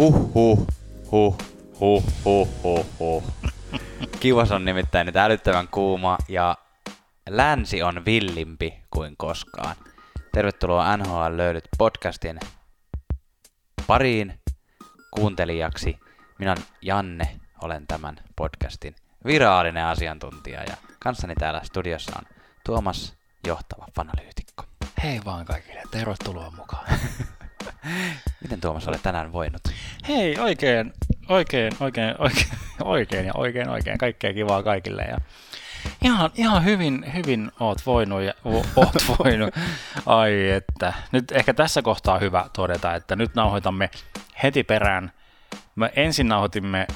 Huh huh, huh huh huh huh huh. Kivas on nimittäin nyt älyttävän kuuma ja länsi on villimpi kuin koskaan. Tervetuloa NHL löydyt podcastin pariin kuuntelijaksi. Minä olen Janne, olen tämän podcastin virallinen asiantuntija ja kanssani täällä studiossa on Tuomas, johtava fanalyytikko. Hei vaan kaikille, tervetuloa mukaan. Miten Tuomas olet tänään voinut? Hei, oikein, oikein, oikein, oikein, oikein ja oikein, oikein, kaikkea kivaa kaikille. Ja ihan, ihan hyvin, hyvin oot voinut ja oot voinut. Ai että, nyt ehkä tässä kohtaa on hyvä todeta, että nyt nauhoitamme heti perään. Me ensin nauhoitimme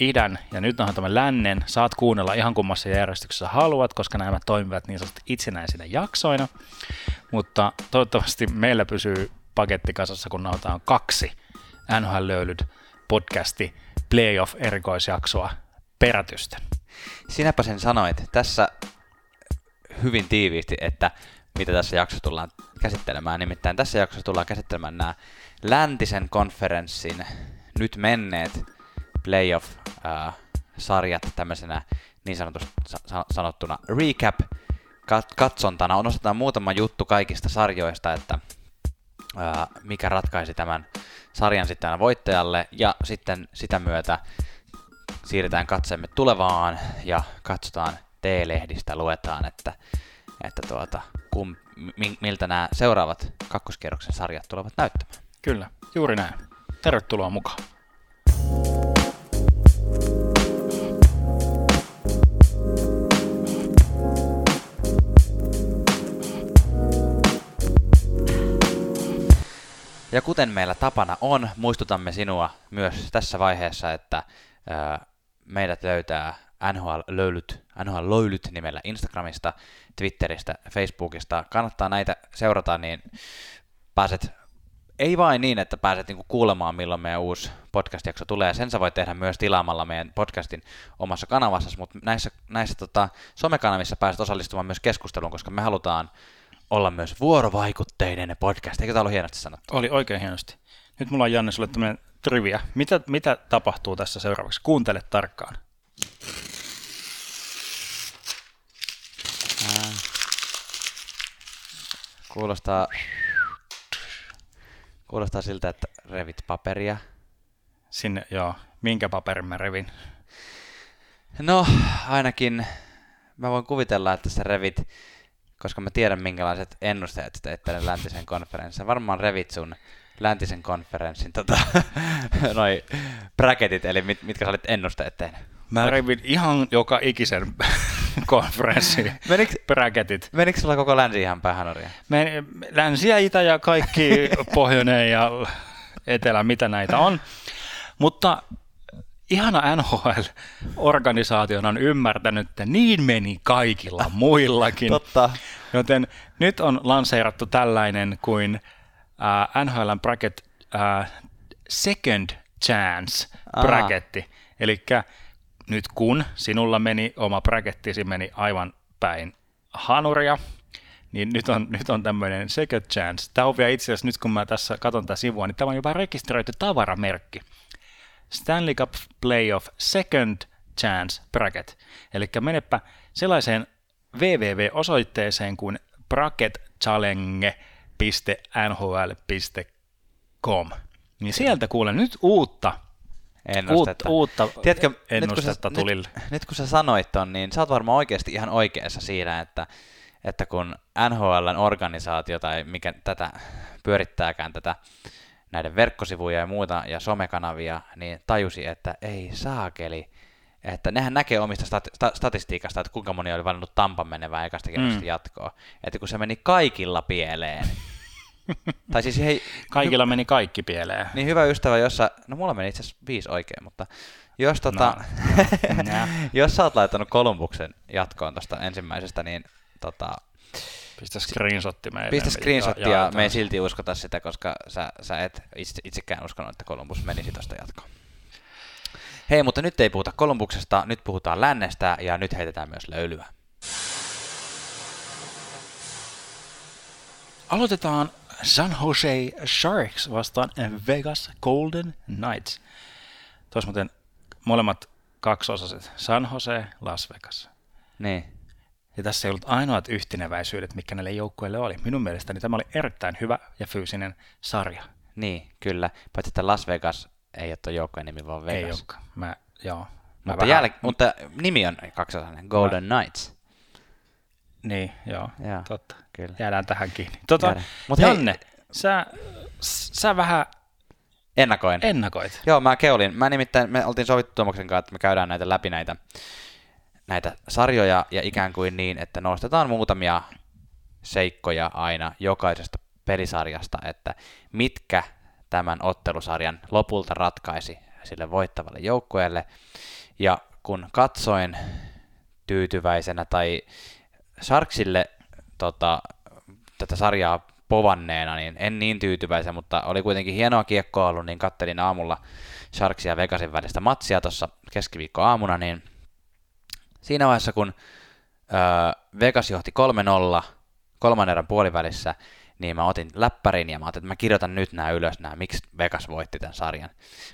idän ja nyt nauhoitamme lännen. Saat kuunnella ihan kummassa järjestyksessä haluat, koska nämä toimivat niin sanotusti itsenäisinä jaksoina. Mutta toivottavasti meillä pysyy paketti kasassa, kun nauhoitetaan kaksi NHL-löylyt podcasti playoff-erikoisjaksoa perätystä. Sinäpä sen sanoit tässä hyvin tiiviisti, että mitä tässä jaksossa tullaan käsittelemään. Nimittäin tässä jaksossa tullaan käsittelemään nämä läntisen konferenssin nyt menneet playoff-sarjat tämmöisenä niin sanottuna recap katsontana. On osataan muutama juttu kaikista sarjoista, että mikä ratkaisi tämän sarjan sitten voittajalle, ja sitten sitä myötä siirretään katseemme tulevaan ja katsotaan T-lehdistä, luetaan, että, että tuota, kum, miltä nämä seuraavat kakkoskierroksen sarjat tulevat näyttämään. Kyllä, juuri näin. Tervetuloa mukaan. Ja kuten meillä tapana on, muistutamme sinua myös tässä vaiheessa, että meidät löytää NHL-löylyt, NHL-löylyt nimellä Instagramista, Twitteristä, Facebookista. Kannattaa näitä seurata, niin pääset, ei vain niin, että pääset niinku kuulemaan, milloin meidän uusi podcast-jakso tulee. Sen sä voit tehdä myös tilaamalla meidän podcastin omassa kanavassa, mutta näissä, näissä tota, somekanavissa pääset osallistumaan myös keskusteluun, koska me halutaan olla myös vuorovaikutteinen podcast. Eikö tämä ollut hienosti sanottu? Oli oikein hienosti. Nyt mulla on Janne sulle tämmöinen trivia. Mitä, mitä tapahtuu tässä seuraavaksi? Kuuntele tarkkaan. Kuulostaa, kuulostaa siltä, että revit paperia. Sinne, joo. Minkä paperin mä revin? No, ainakin mä voin kuvitella, että sä revit koska mä tiedän minkälaiset ennusteet teet tänne läntisen konferenssin. Varmaan revit sun läntisen konferenssin tota, noi bracketit, eli mit, mitkä sä olit ennusteet tehnyt. Mä revin ihan joka ikisen konferenssin Menik, bracketit. Menikö sulla koko länsi ihan päähän Men, länsi ja itä ja kaikki pohjoinen ja etelä, mitä näitä on. Mutta ihana NHL-organisaatio on ymmärtänyt, että niin meni kaikilla muillakin. Totta. Joten nyt on lanseerattu tällainen kuin uh, NHL bracket uh, second chance bracketti. Eli nyt kun sinulla meni oma brackettisi meni aivan päin hanuria, niin nyt on, nyt on tämmöinen second chance. Tämä on vielä itse asiassa, nyt kun mä tässä katson tätä sivua, niin tämä on jopa rekisteröity tavaramerkki. Stanley Cup Playoff Second Chance Bracket. Eli menepä sellaiseen www-osoitteeseen kuin bracketchallenge.nhl.com. Niin sieltä kuulen nyt uutta ennustetta. Uut, uutta Tiedätkö, ennustetta nyt, tulille. Nyt, nyt kun sä sanoit ton, niin sä oot varmaan oikeasti ihan oikeassa siinä, että, että kun NHLn organisaatio tai mikä tätä pyörittääkään tätä näiden verkkosivuja ja muuta ja somekanavia, niin tajusi, että ei saakeli, että nehän näkee omista stat- sta- statistiikasta, että kuinka moni oli valinnut Tampan menevää ekasta mm. jatkoa. Että kun se meni kaikilla pieleen. tai siis hei, Kaikilla hy- meni kaikki pieleen. Niin hyvä ystävä, jossa, no mulla meni itse asiassa viisi oikein, mutta jos, tota, no, no, jos sä oot laittanut Kolumbuksen jatkoon tuosta ensimmäisestä, niin tota, Pistä screenshotti meille. Pistä screenshotti ja, ja me ei silti uskota sitä, koska sä, sä et itse, itsekään uskonut, että Columbus menisi tuosta jatkoon. Hei, mutta nyt ei puhuta Kolumbuksesta, nyt puhutaan lännestä ja nyt heitetään myös löylyä. Aloitetaan San Jose Sharks vastaan Vegas Golden Knights. Tuossa muuten molemmat kaksosaiset. San Jose, Las Vegas. Niin. Ja tässä ei ollut ainoat yhteneväisyydet, mikä näille joukkueille oli. Minun mielestäni tämä oli erittäin hyvä ja fyysinen sarja. Niin, kyllä. Paitsi että Las Vegas ei ole tuo joukkueen nimi, vaan Vegas. Ei olekaan. Mä, joo. Mä Mutta, vähän- jäl- mutta nimi on kaksosainen, Golden Knights. Niin, joo, Joo, totta. kyllä. Jäädään tähän kiinni. Tota, Jäädään. Mut hei- Janne, sä, sä vähän Ennakoin. ennakoit. Joo, mä keulin. Mä nimittäin, me oltiin sovittu Tuomaksen kanssa, että me käydään näitä läpi näitä, näitä sarjoja ja ikään kuin niin, että nostetaan muutamia seikkoja aina jokaisesta pelisarjasta, että mitkä tämän ottelusarjan lopulta ratkaisi sille voittavalle joukkueelle. Ja kun katsoin tyytyväisenä tai Sharksille tota, tätä sarjaa povanneena, niin en niin tyytyväisen, mutta oli kuitenkin hienoa kiekkoa ollut, niin kattelin aamulla Sharksia ja Vegasin välistä matsia tuossa keskiviikkoaamuna, niin siinä vaiheessa, kun öö, Vegas johti 3-0 kolmannen erän puolivälissä, niin mä otin läppärin ja mä ajattelin, että mä kirjoitan nyt nämä ylös, nämä, miksi Vegas voitti tämän sarjan.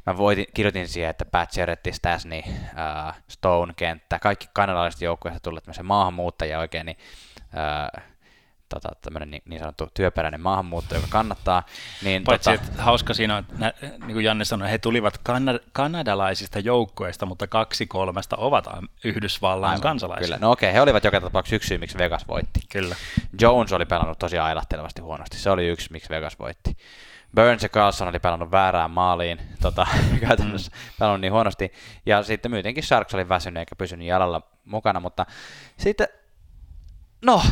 Mä voitin, kirjoitin siihen, että Pat Cheretti, Stasny, Stone, kenttä, kaikki kanadalaiset joukkueesta tulleet tämmöisen maahanmuuttajia oikein, niin äh, tota, tämmöinen niin, niin sanottu työperäinen maahanmuutto, joka kannattaa. Niin, Paitsi, tota, että hauska siinä on, nä, niin kuin Janne sanoi, he tulivat kana- kanadalaisista joukkueista, mutta kaksi kolmesta ovat Yhdysvallan aivan, kansalaisia. Kyllä, no okei, he olivat joka tapauksessa yksi syy, miksi Vegas voitti. Kyllä. Jones oli pelannut tosi ailahtelevasti huonosti. Se oli yksi, miksi Vegas voitti. Burns ja Carlson oli pelannut väärään maaliin, tota, käytännössä mm. pelannut niin huonosti. Ja sitten muutenkin Sharks oli väsynyt eikä pysynyt jalalla mukana, mutta sitten, no,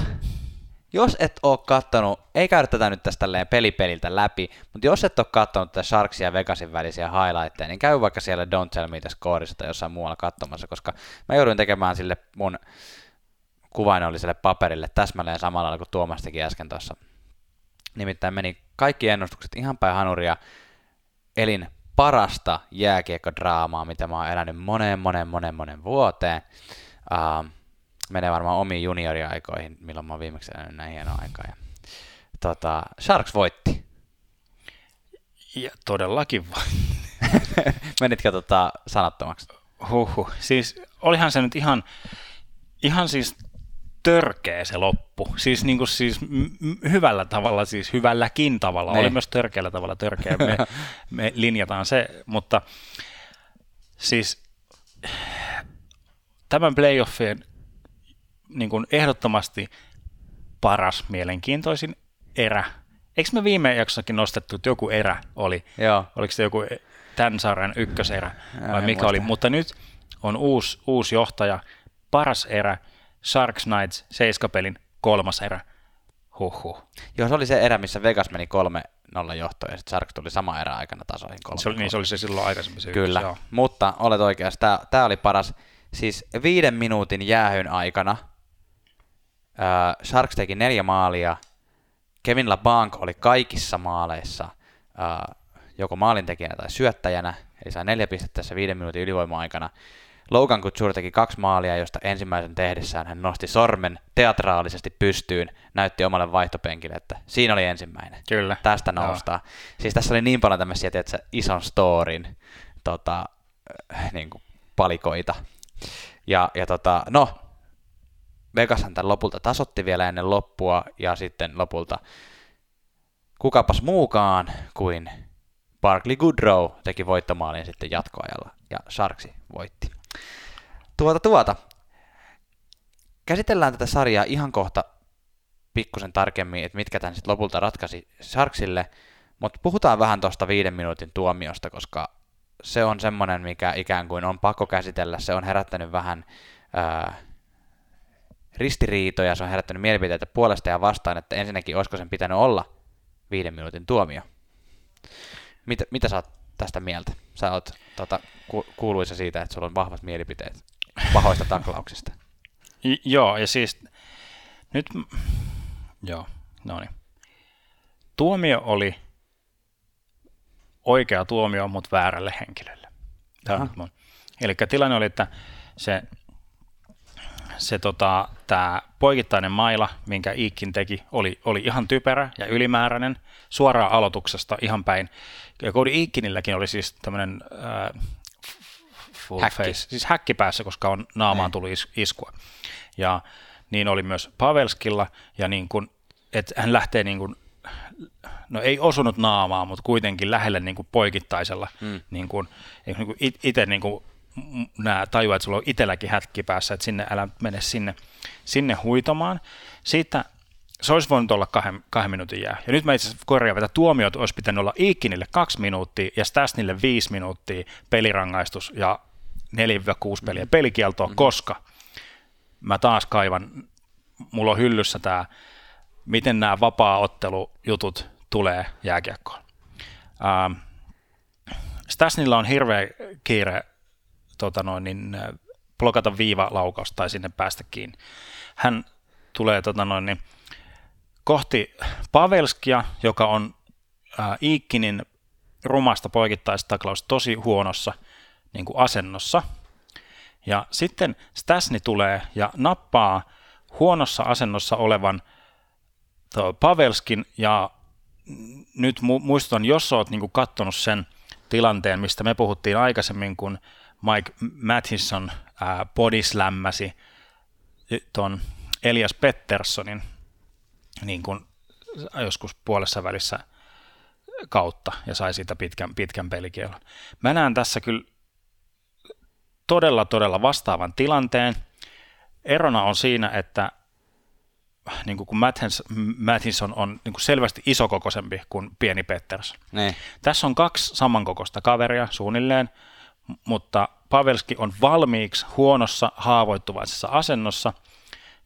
jos et ole kattonut, ei käydä tätä nyt tästä pelipeliltä läpi, mutta jos et ole kattonut tätä Sharksia ja Vegasin välisiä highlightteja, niin käy vaikka siellä Don't Tell Me Scoreissa tai jossain muualla katsomassa, koska mä jouduin tekemään sille mun kuvainolliselle paperille täsmälleen samalla lailla kuin Tuomas teki äsken tuossa. Nimittäin meni kaikki ennustukset ihan päin hanuria. Elin parasta jääkiekkodraamaa, mitä mä oon elänyt moneen, moneen, moneen, moneen vuoteen. Uh, menee varmaan omiin junioriaikoihin, milloin mä oon viimeksi elänyt näin hienoa aikaa. Ja, tota, Sharks voitti. Ja todellakin vai. Menitkö tota, sanattomaksi? Huhhuh. Siis olihan se nyt ihan, ihan siis törkeä se loppu. Siis, niin kuin siis m- hyvällä tavalla, siis hyvälläkin tavalla. Niin. Oli myös törkeällä tavalla törkeä. Me, me linjataan se, mutta siis tämän playoffien niin kuin ehdottomasti paras, mielenkiintoisin erä. Eikö me viime jaksossakin nostettu, että joku erä oli? Joo. Oliko se joku tämän sarjan ykköserä vai mikä muista. oli? Mutta nyt on uusi, uusi johtaja, paras erä, Sharks Knights, seiskapelin kolmas erä. Huhhuh. Joo, se oli se erä, missä Vegas meni 3-0 johtoon ja sitten Sharks tuli sama erä aikana tasoihin 3 Se oli, niin se oli se silloin aikaisemmin se Kyllä, ykkös, joo. mutta olet oikeassa. Tämä oli paras. Siis viiden minuutin jäähyn aikana äh, Sharks teki neljä maalia. Kevin LaBanc oli kaikissa maaleissa äh, joko maalintekijänä tai syöttäjänä, eli sai neljä pistettä tässä viiden minuutin ylivoima-aikana. Logan Couture teki kaksi maalia, josta ensimmäisen tehdessään hän nosti sormen teatraalisesti pystyyn, näytti omalle vaihtopenkille, että siinä oli ensimmäinen Kyllä. tästä Joo. noustaan. Siis tässä oli niin paljon tämmöisiä, tiedätkö, ison storin tota, äh, niin kuin palikoita. Ja, ja tota, no, Vegashan tämän lopulta tasotti vielä ennen loppua, ja sitten lopulta kukapas muukaan kuin Barkley Goodrow teki voittomaalin sitten jatkoajalla, ja Sharksi voitti. Tuota tuota, käsitellään tätä sarjaa ihan kohta pikkusen tarkemmin, että mitkä tämän sitten lopulta ratkaisi Sharksille, mutta puhutaan vähän tuosta viiden minuutin tuomiosta, koska se on semmoinen, mikä ikään kuin on pakko käsitellä. Se on herättänyt vähän ää, ristiriitoja, se on herättänyt mielipiteitä puolesta ja vastaan, että ensinnäkin olisiko sen pitänyt olla viiden minuutin tuomio. Mitä, mitä sä oot tästä mieltä? Sä oot tota, ku, kuuluisa siitä, että sulla on vahvat mielipiteet pahoista taklauksista. I- joo, ja siis nyt, joo, no niin. Tuomio oli oikea tuomio, mutta väärälle henkilölle. Tämä on. Eli tilanne oli, että se se tota, tämä poikittainen maila, minkä Iikkin teki, oli, oli ihan typerä ja ylimääräinen suoraan aloituksesta ihan päin. Ja Cody Iikkinilläkin oli siis tämmöinen äh, full Häkki. face, siis häkki päässä, koska on naamaan Niin. tuli is- iskua. Ja niin oli myös Pavelskilla, ja niin kun, että hän lähtee niin kun, no ei osunut naamaan, mutta kuitenkin lähelle niin kuin poikittaisella, mm. niin kuin, niin kuin itse niin kuin, nämä tajuaa, että sulla on itselläkin hätki päässä, että sinne älä mene sinne, sinne huitomaan. Siitä se olisi voinut olla kahden, kahden minuutin jää. Ja nyt mä itse asiassa korjaan, että tuomiot olisi pitänyt olla Iikkinille kaksi minuuttia ja Stasnille viisi minuuttia pelirangaistus ja 4-6 peliä pelikieltoa, mm-hmm. koska mä taas kaivan, mulla on hyllyssä tämä, miten nämä vapaa-ottelujutut tulee jääkiekkoon. Ähm, Stasnilla on hirveä kiire tota noin, niin, äh, blokata viivalaukaus tai sinne päästä kiinni. Hän tulee tota noin, niin, kohti Pavelskia, joka on äh, Iikkinin rumasta poikittaistaklaus tosi huonossa niin kuin asennossa. Ja sitten Stasni tulee ja nappaa huonossa asennossa olevan tuo Pavelskin ja nyt mu- muistutan, jos olet niin katsonut sen tilanteen, mistä me puhuttiin aikaisemmin, kun Mike Mathison ää, bodyslämmäsi tuon Elias Petterssonin niin kuin joskus puolessa välissä kautta ja sai siitä pitkän, pitkän pelikielon. Mä näen tässä kyllä todella, todella vastaavan tilanteen. Erona on siinä, että niin kuin kun Mathison on niin kuin selvästi isokokoisempi kuin pieni Petters. Niin. Tässä on kaksi samankokoista kaveria suunnilleen, mutta Pavelski on valmiiksi huonossa haavoittuvaisessa asennossa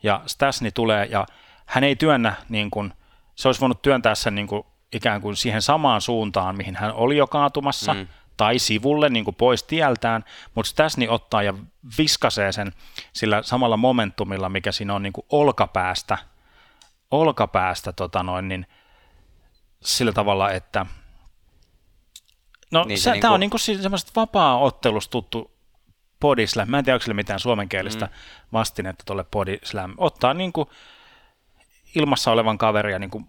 ja Stasni tulee ja hän ei työnnä niin kuin, se olisi voinut työntää sen niin kuin, ikään kuin siihen samaan suuntaan, mihin hän oli jo kaatumassa, mm. tai sivulle niin kuin pois tieltään, mutta Stasni ottaa ja viskasee sen sillä samalla momentumilla, mikä siinä on niin kuin olkapäästä, olkapäästä tota noin, niin sillä tavalla, että no Niin se se, niinku- tämä on niin kuin semmoista vapaa-ottelusta tuttu. Mä en tiedä, onko sillä mitään suomenkielistä mm. vastinetta tuolle body slam. Ottaa niin kuin ilmassa olevan kaveria niin kuin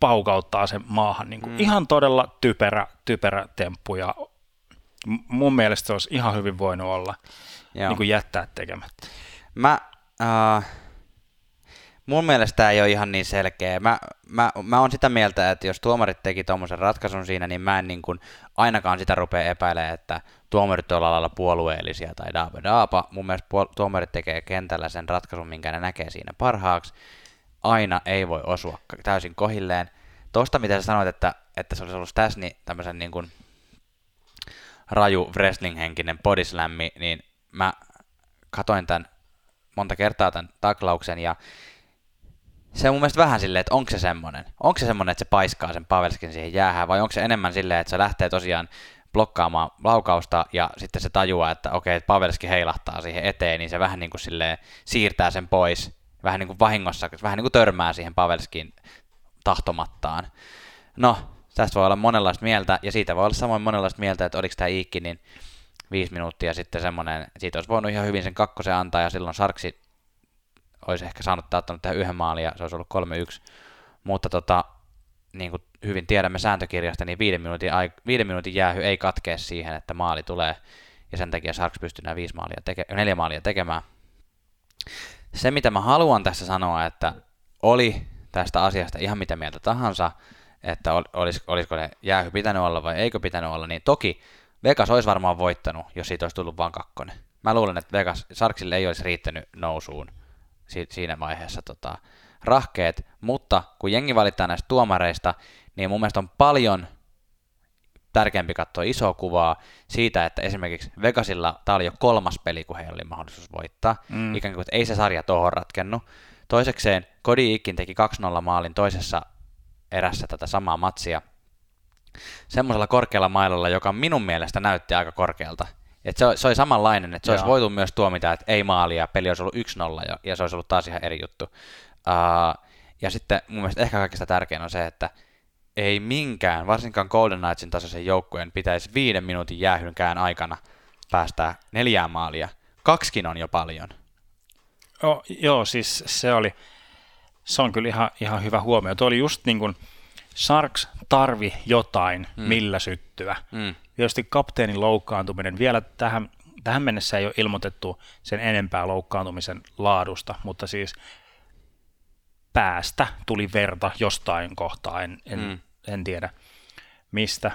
paukauttaa sen maahan. Niin kuin mm. Ihan todella typerä, typerä temppu ja mun mielestä se olisi ihan hyvin voinut olla Joo. niin kuin jättää tekemättä. Mä, äh, mun mielestä tää ei ole ihan niin selkeä. Mä, mä, mä oon sitä mieltä, että jos tuomarit teki tuommoisen ratkaisun siinä, niin mä en niin kuin ainakaan sitä rupea epäilemään, että tuomarit on lailla puolueellisia tai daapa daapa. Mun mielestä puol- tuomarit tekee kentällä sen ratkaisun, minkä ne näkee siinä parhaaksi. Aina ei voi osua täysin kohilleen. Tosta mitä sä sanoit, että, että se olisi ollut Stasni tämmöisen niin kuin raju wrestling-henkinen bodyslammi, niin mä katoin tämän monta kertaa tämän taklauksen ja se on mun mielestä vähän silleen, että onko se semmonen, onko se semmonen, että se paiskaa sen Pavelskin siihen jäähän vai onko se enemmän silleen, että se lähtee tosiaan blokkaamaan laukausta ja sitten se tajuaa, että okei, että Pavelski heilahtaa siihen eteen, niin se vähän niin kuin silleen siirtää sen pois, vähän niin kuin vahingossa, vähän niin kuin törmää siihen Pavelskiin tahtomattaan. No, tästä voi olla monenlaista mieltä, ja siitä voi olla samoin monenlaista mieltä, että oliko tämä Iikki, niin viisi minuuttia sitten semmoinen, siitä olisi voinut ihan hyvin sen kakkosen antaa, ja silloin Sarksi olisi ehkä saanut ottanut tähän yhden maalin, ja se olisi ollut 3-1. Mutta tota, niin kuin hyvin tiedämme sääntökirjasta, niin viiden minuutin, viiden minuutin jäähy ei katkea siihen, että maali tulee, ja sen takia Sarks pystyy nämä viisi maalia teke- neljä maalia tekemään. Se, mitä mä haluan tässä sanoa, että oli tästä asiasta ihan mitä mieltä tahansa, että ol, olis, olisiko ne jäähy pitänyt olla vai eikö pitänyt olla, niin toki Vegas olisi varmaan voittanut, jos siitä olisi tullut vain kakkonen. Mä luulen, että Vegas, Sarksille ei olisi riittänyt nousuun si- siinä vaiheessa tota, rahkeet, mutta kun jengi valittaa näistä tuomareista, niin mun mielestä on paljon tärkeämpi katsoa isoa kuvaa siitä, että esimerkiksi Vegasilla tämä oli jo kolmas peli, kun heillä oli mahdollisuus voittaa. Mm. Ikään kuin, että ei se sarja tuohon ratkennut. Toisekseen Cody Ikin teki 2-0 maalin toisessa erässä tätä samaa matsia semmoisella korkealla mailalla, joka minun mielestä näytti aika korkealta. Et se, se oli samanlainen, että se olisi Joo. voitu myös tuomita, että ei maalia, peli olisi ollut 1-0 ja, ja se olisi ollut taas ihan eri juttu. Uh, ja sitten mun mielestä ehkä kaikista tärkein on se, että ei minkään, varsinkaan Golden Knightsin tasoisen joukkueen, pitäisi viiden minuutin jäähynkään aikana päästää neljään maalia. Kaksikin on jo paljon. Oh, joo, siis se oli, se on kyllä ihan, ihan hyvä huomio. Tuo oli just niin kuin Sharks tarvi jotain, mm. millä syttyä. Mm. Tietysti kapteenin loukkaantuminen, vielä tähän, tähän mennessä ei ole ilmoitettu sen enempää loukkaantumisen laadusta, mutta siis päästä tuli verta jostain kohtaa, en, en, mm. en tiedä mistä.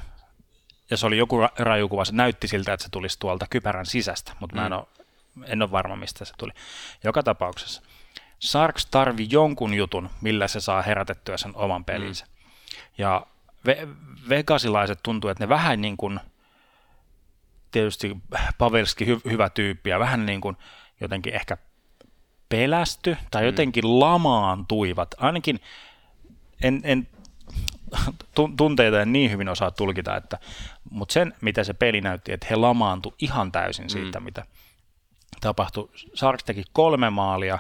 Ja se oli joku rajukuva, se näytti siltä, että se tulisi tuolta kypärän sisästä, mutta mm. mä en mm. ole, en ole varma, mistä se tuli. Joka tapauksessa. Sarks tarvi jonkun jutun, millä se saa herätettyä sen oman pelinsä. Mm. Ja ve- vegasilaiset tuntuu, että ne vähän niin kuin, tietysti Pavelski hy- hyvä tyyppi ja vähän niin kuin jotenkin ehkä pelästy tai mm. jotenkin lamaantuivat. Ainakin en, en tunteita en niin hyvin osaa tulkita, että, mutta sen, mitä se peli näytti, että he lamaantu ihan täysin siitä, mm. mitä tapahtui. Sarks teki kolme maalia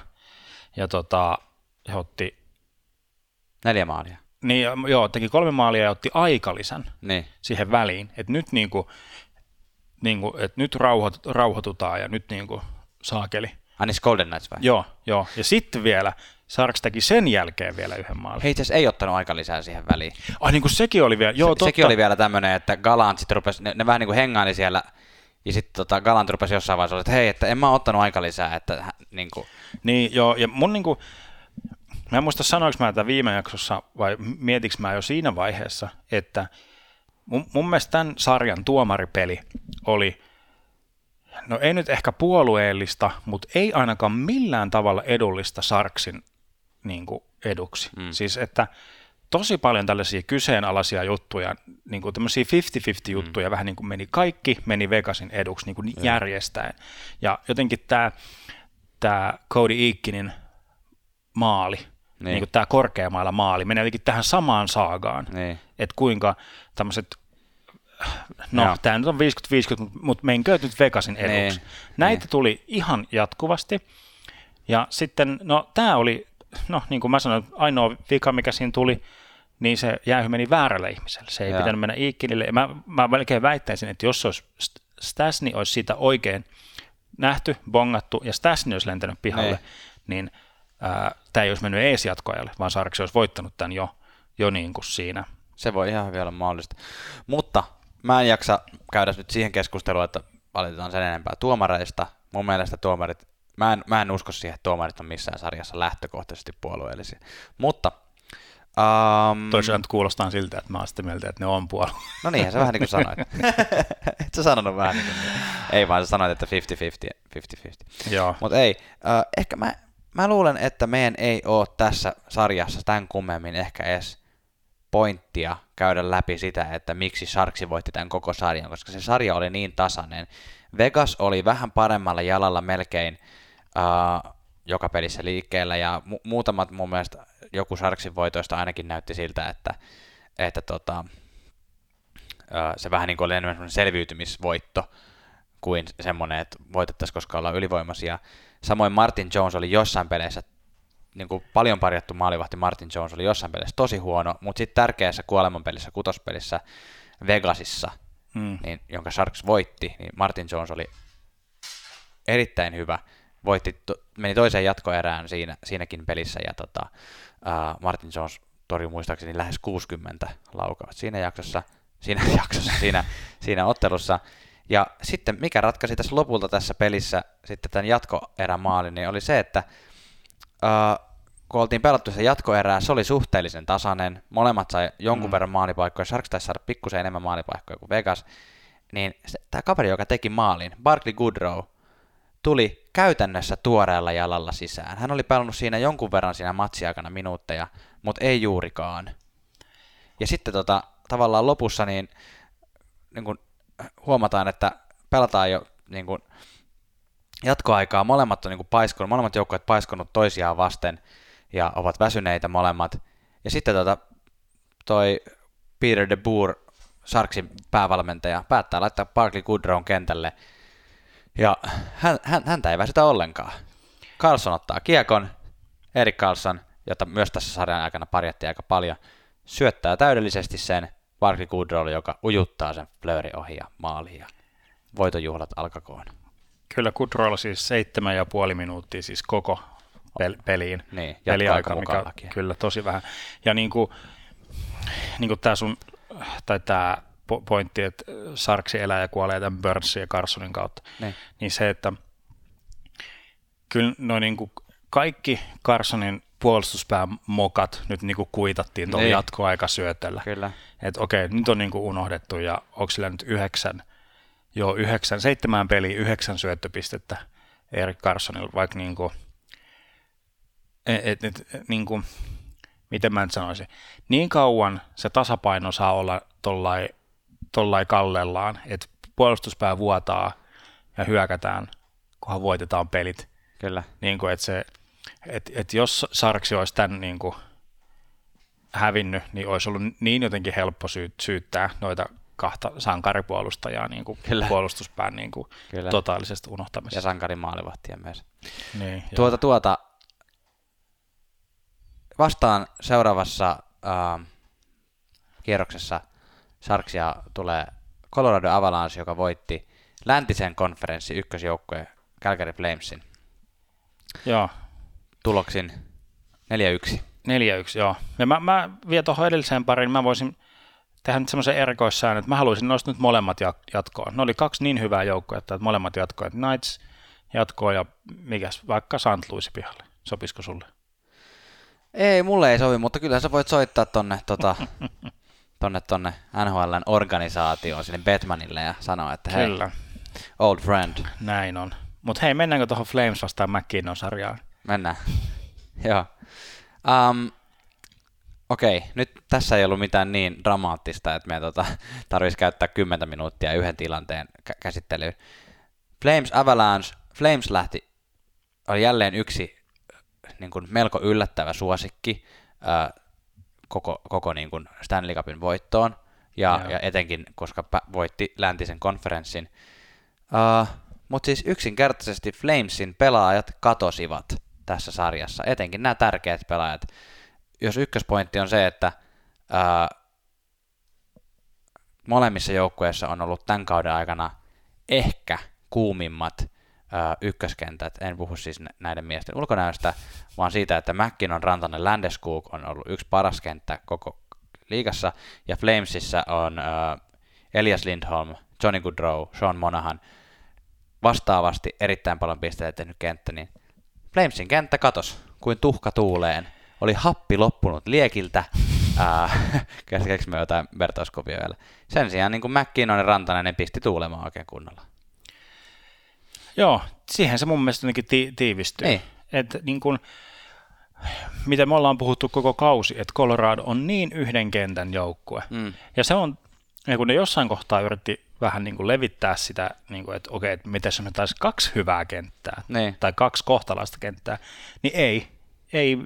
ja tota, he otti... Neljä maalia. Niin, joo, teki kolme maalia ja otti aikalisän niin. siihen väliin. Että nyt, niinku, niinku, et nyt rauhoit, rauhoitutaan ja nyt niinku, saakeli – Anis Golden Knights vai? Joo, joo. Ja sitten vielä Sarks teki sen jälkeen vielä yhden maalin. He itse ei ottanut aika lisää siihen väliin. Ai niin kuin sekin oli vielä, joo Se, totta. Sekin oli vielä tämmöinen, että Galant sitten rupesi, ne, ne vähän niin kuin hengaili siellä, ja sitten tota, Galant rupesi jossain vaiheessa, että hei, että en mä ottanut aika lisää, että niin kuin. Niin, joo, ja mun niin kuin, mä en muista sanoinko mä tätä viime jaksossa, vai mietinkö mä jo siinä vaiheessa, että mun, mun mielestä tämän sarjan tuomaripeli oli – no ei nyt ehkä puolueellista, mutta ei ainakaan millään tavalla edullista Sarksin niin kuin eduksi. Mm. Siis että tosi paljon tällaisia kyseenalaisia juttuja, niin kuin tämmöisiä 50-50 mm. juttuja, mm. vähän niin kuin meni kaikki, meni Vegasin eduksi niin kuin mm. järjestäen. Ja jotenkin tämä, tämä Cody Eakinin maali, niin. Niin kuin tämä korkeamailla maali, menee jotenkin tähän samaan saagaan, niin. Että kuinka tämmöiset no tämä nyt on 50-50, mutta menkö nyt Vegasin eduksi. Nee, niin, Näitä nee. tuli ihan jatkuvasti. Ja sitten, no tämä oli, no niin kuin mä sanoin, ainoa vika, mikä siinä tuli, niin se jäähy meni väärälle ihmiselle. Se ei ja. pitänyt mennä Iikkinille. Mä, mä melkein väittäisin, että jos olisi Stasni olisi siitä oikein nähty, bongattu ja Stasni olisi lentänyt pihalle, nee. niin tämä ei olisi mennyt ees jatkoajalle, vaan Sarksi olisi voittanut tämän jo, jo niin kuin siinä. Se voi ihan vielä olla mahdollista. Mutta mä en jaksa käydä nyt siihen keskusteluun, että valitetaan sen enempää tuomareista. Mun mielestä tuomarit, mä en, mä en usko siihen, että tuomarit on missään sarjassa lähtökohtaisesti puolueellisia. Mutta Um, Toisaalta kuulostaa siltä, että mä oon sitä mieltä, että ne on puolue. No niin, se vähän niin kuin sanoit. Et sä sanonut vähän niin kuin, ei vaan sä sanoit, että 50-50. 50-50. Joo. Mutta ei, uh, ehkä mä, mä luulen, että meidän ei ole tässä sarjassa tämän kummemmin ehkä edes pointtia käydä läpi sitä, että miksi Sharksi voitti tämän koko sarjan, koska se sarja oli niin tasainen. Vegas oli vähän paremmalla jalalla melkein uh, joka pelissä liikkeellä, ja mu- muutamat mun mielestä joku Sharksin voitoista ainakin näytti siltä, että, että tota, uh, se vähän niin kuin oli enemmän selviytymisvoitto kuin semmoinen, että voitettaisiin, koska ollaan ylivoimaisia. Samoin Martin Jones oli jossain peleissä niin kuin paljon parjattu maalivahti Martin Jones oli jossain pelissä tosi huono, mutta sitten tärkeässä kuolemanpelissä, kutospelissä Vegasissa, mm. niin, jonka Sharks voitti, niin Martin Jones oli erittäin hyvä. Voitti, to, meni toiseen jatkoerään siinä, siinäkin pelissä ja tota, uh, Martin Jones torjui muistaakseni lähes 60 laukaa siinä jaksossa, siinä, jaksossa, siinä, siinä ottelussa. Ja sitten mikä ratkaisi tässä lopulta tässä pelissä sitten tämän jatkoerän maalin, niin oli se, että uh, kun oltiin pelattu se jatkoerää, se oli suhteellisen tasainen. Molemmat sai jonkun mm. verran maalipaikkoja. Sharks taisi saada pikkusen enemmän maalipaikkoja kuin Vegas. Niin tämä kaveri, joka teki maalin, Barkley Goodrow, tuli käytännössä tuoreella jalalla sisään. Hän oli pelannut siinä jonkun verran siinä matsiaikana minuutteja, mutta ei juurikaan. Ja sitten tota, tavallaan lopussa niin, niin kun huomataan, että pelataan jo niin kun jatkoaikaa. Molemmat on niin paiskunut, molemmat joukkueet paiskunut toisiaan vasten – ja ovat väsyneitä molemmat. Ja sitten tota, toi Peter de Boer, Sarksin päävalmentaja, päättää laittaa Parkley Goodrown kentälle. Ja hän, hän, häntä ei väsytä ollenkaan. Carlson ottaa kiekon, Erik Carlson, jota myös tässä sarjan aikana parjattiin aika paljon, syöttää täydellisesti sen Parkley Goodrow, joka ujuttaa sen flööri ohi ja maaliin ja voitojuhlat alkakoon. Kyllä Goodrow siis seitsemän ja puoli minuuttia siis koko pel- peliin. Niin, peliaika, mikä lukien. kyllä tosi vähän. Ja niin kuin, niin kuin tämä sun, tai tämä po- pointti, että Sarksi elää ja kuolee tämän Burnsin ja Carsonin kautta, Niin. niin se, että kyllä noin niin kuin kaikki Carsonin puolustuspään mokat nyt niin kuin kuitattiin tuolla Niin. jatkoaikasyötöllä. Kyllä. Että okei, nyt on niin kuin unohdettu ja onko sillä nyt yhdeksän, joo yhdeksän, seitsemän peliä, yhdeksän syöttöpistettä Erik Carsonilla, vaikka niin kuin, et, et, et, niin kuin, miten mä nyt sanoisin, niin kauan se tasapaino saa olla tollai, tollai kallellaan, että puolustuspää vuotaa ja hyökätään, kunhan voitetaan pelit. Kyllä. Niin kuin, että se, et, et jos Sarksi olisi tämän niin kuin, hävinnyt, niin olisi ollut niin jotenkin helppo syy, syyttää noita kahta sankaripuolustajaa niin kuin Kyllä. puolustuspään niin kuin Kyllä. totaalisesta Ja unohtamisesta. sankarin maalivahtia myös. Niin, Tuota, tuota, vastaan seuraavassa äh, kierroksessa Sarksia tulee Colorado Avalanche, joka voitti läntisen konferenssin ykkösjoukkueen Calgary Flamesin joo, tuloksin 4-1. 4-1, joo. Ja mä, mä vielä tuohon edelliseen pariin, mä voisin tehdä nyt semmoisen erikoissäännön, että mä haluaisin nostaa nyt molemmat jat- jatkoon. Ne oli kaksi niin hyvää joukkoa, että molemmat jatkoon. Että Knights jatkoon ja mikäs, vaikka St. Louis pihalle. Sopisiko sulle? Ei, mulle ei sovi, mutta kyllä sä voit soittaa tonne, tota, tonne, tonne NHLn organisaatioon, sinne Batmanille ja sanoa, että hei, Kyllä, old friend, näin on. Mutta hei, mennäänkö tuohon Flames vastaan McKinnon sarjaan? mennään. Joo. Um, Okei, nyt tässä ei ollut mitään niin dramaattista, että me tota, tarvitsisi käyttää 10 minuuttia yhden tilanteen kä- käsittelyyn. Flames Avalanche, Flames lähti, oli jälleen yksi niin kuin melko yllättävä suosikki ää, koko, koko niin kuin Stanley Cupin voittoon, ja, Joo. ja etenkin koska voitti läntisen konferenssin. Uh, Mutta siis yksinkertaisesti Flamesin pelaajat katosivat tässä sarjassa, etenkin nämä tärkeät pelaajat. Jos ykköspointti on se, että ää, molemmissa joukkueissa on ollut tämän kauden aikana ehkä kuumimmat ää, ykköskentät. En puhu siis nä- näiden miesten ulkonäöstä, vaan siitä, että McKinnon, Rantanen, Landeskog on ollut yksi paras kenttä koko liigassa, ja Flamesissa on ää, Elias Lindholm, Johnny Goodrow, Sean Monahan, vastaavasti erittäin paljon pisteitä tehnyt kenttä, niin Flamesin kenttä katos kuin tuhka tuuleen. Oli happi loppunut liekiltä. Ää, Käsikäänkö me jotain vertauskuvia vielä? Sen sijaan niin kuin McKinnon ja Rantanen ne pisti tuulemaan oikein kunnolla. Joo, siihen se mun mielestä jotenkin ti- tiivistyy. Niin. Että niin kun, mitä me ollaan puhuttu koko kausi, että Colorado on niin yhden kentän joukkue. Mm. Ja se on, ja kun ne jossain kohtaa yritti vähän niin kuin levittää sitä, niin kuin, että okei, että miten se nyt taisi kaksi hyvää kenttää, Niin. tai kaksi kohtalaista kenttää, niin ei, ei,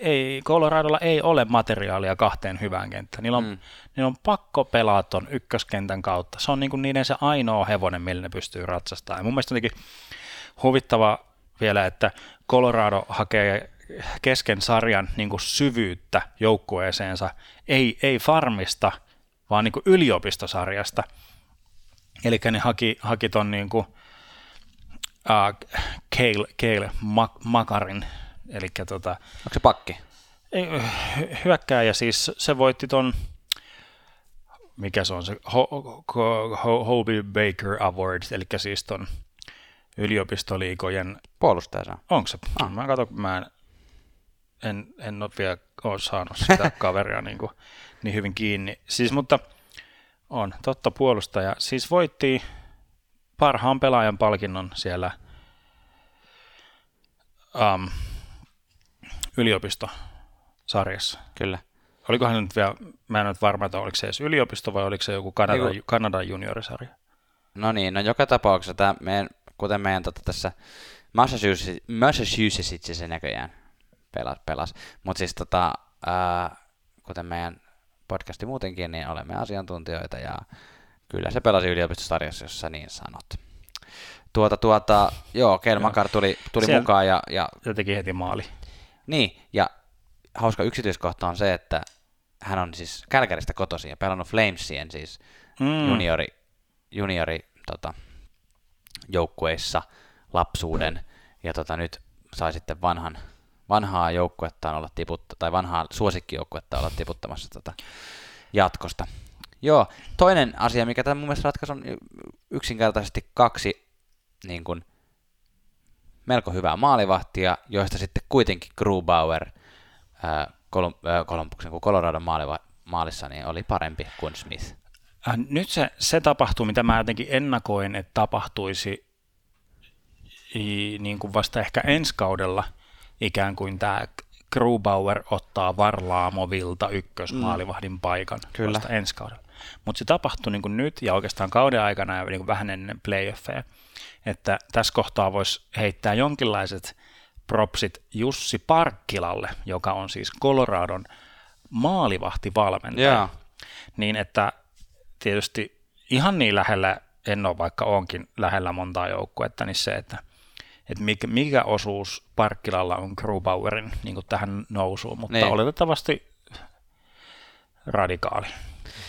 ei, Coloradolla ei ole materiaalia kahteen hyvään kenttään. Niillä on, Mm. niillä on pakko pelaa ton ykköskentän kautta. Se on niin kuin niiden se ainoa hevonen, millä ne pystyy ratsastamaan. Ja mun mielestä jotenkin huvittava vielä, että Colorado hakee kesken sarjan niin kuin syvyyttä joukkueeseensa, ei, ei farmista, vaan niin kuin yliopistosarjasta. Eli ne haki, haki ton niin kuin, uh, Kale, Kale Mak- Makarin, eli tota, Onko se pakki? ei, hy- hyökkääjä siis, se voitti ton, mikä se on se, Ho- Ho- Ho- Hobie Baker Award, eli siis ton yliopistoliikojen, Puolustaja saa. onko se? Ah. Ah. Mä katson, kun mä en, en, en ole vielä ole saanut sitä kaveria niin, kuin, niin hyvin kiinni. Siis, mutta on, totta puolustaja. Siis voitti parhaan pelaajan palkinnon siellä um, yliopistosarjassa. Kyllä. Olikohan nyt vielä, mä en ole varma, että oliko se edes yliopisto vai oliko se joku Kanada, Eiku- Kanadan juniorisarja. No niin, no joka tapauksessa tämä meidän, kuten meidän tota, tässä Massachusetts, Massachusettsissa se näköjään pelas. pelas. Mutta siis tota, ää, kuten meidän podcasti muutenkin, niin olemme asiantuntijoita ja kyllä se pelasi yliopistosarjassa, jos sä niin sanot. Tuota, tuota, joo, Kel Makar tuli, tuli Siellä- mukaan ja, ja Se teki heti maali. Niin, ja hauska yksityiskohta on se, että hän on siis Kälkäristä kotoisin ja pelannut Flamesien siis Mm. juniori, juniori tota, joukkueissa lapsuuden ja tota, nyt sai sitten vanhan, vanhaa joukkuetta olla tiputta, tai vanhaa suosikkijoukkuetta olla tiputtamassa tota jatkosta. Joo, toinen asia, mikä tämä mun mielestä ratkaisi, on yksinkertaisesti kaksi niin kuin, melko hyvää maalivahtia, joista sitten kuitenkin Grubauer ää, Kolum, ää, Kolumbuksen kuin Colorado maaliva, maalissa niin oli parempi kuin Smith. Äh, nyt se, se tapahtuu, mitä mä jotenkin ennakoin, että tapahtuisi niin kuin vasta ehkä ensi kaudella ikään kuin tämä Grubauer ottaa Varlaamovilta ykkösmaalivahdin paikan Kyllä. vasta ensi kaudella. Mutta se tapahtui niin kuin nyt ja oikeastaan kauden aikana ja niin kuin vähän ennen playoffeja, että tässä kohtaa voisi heittää jonkinlaiset propsit Jussi Parkkilalle, joka on siis Coloradon maalivahtivalmentaja. Yeah. Niin että tietysti ihan niin lähellä, en ole vaikka onkin lähellä montaa joukkuetta, niin se, että, että mikä, mikä osuus Parkkilalla on Grubauerin niin tähän nousuun, mutta niin. oletettavasti radikaali.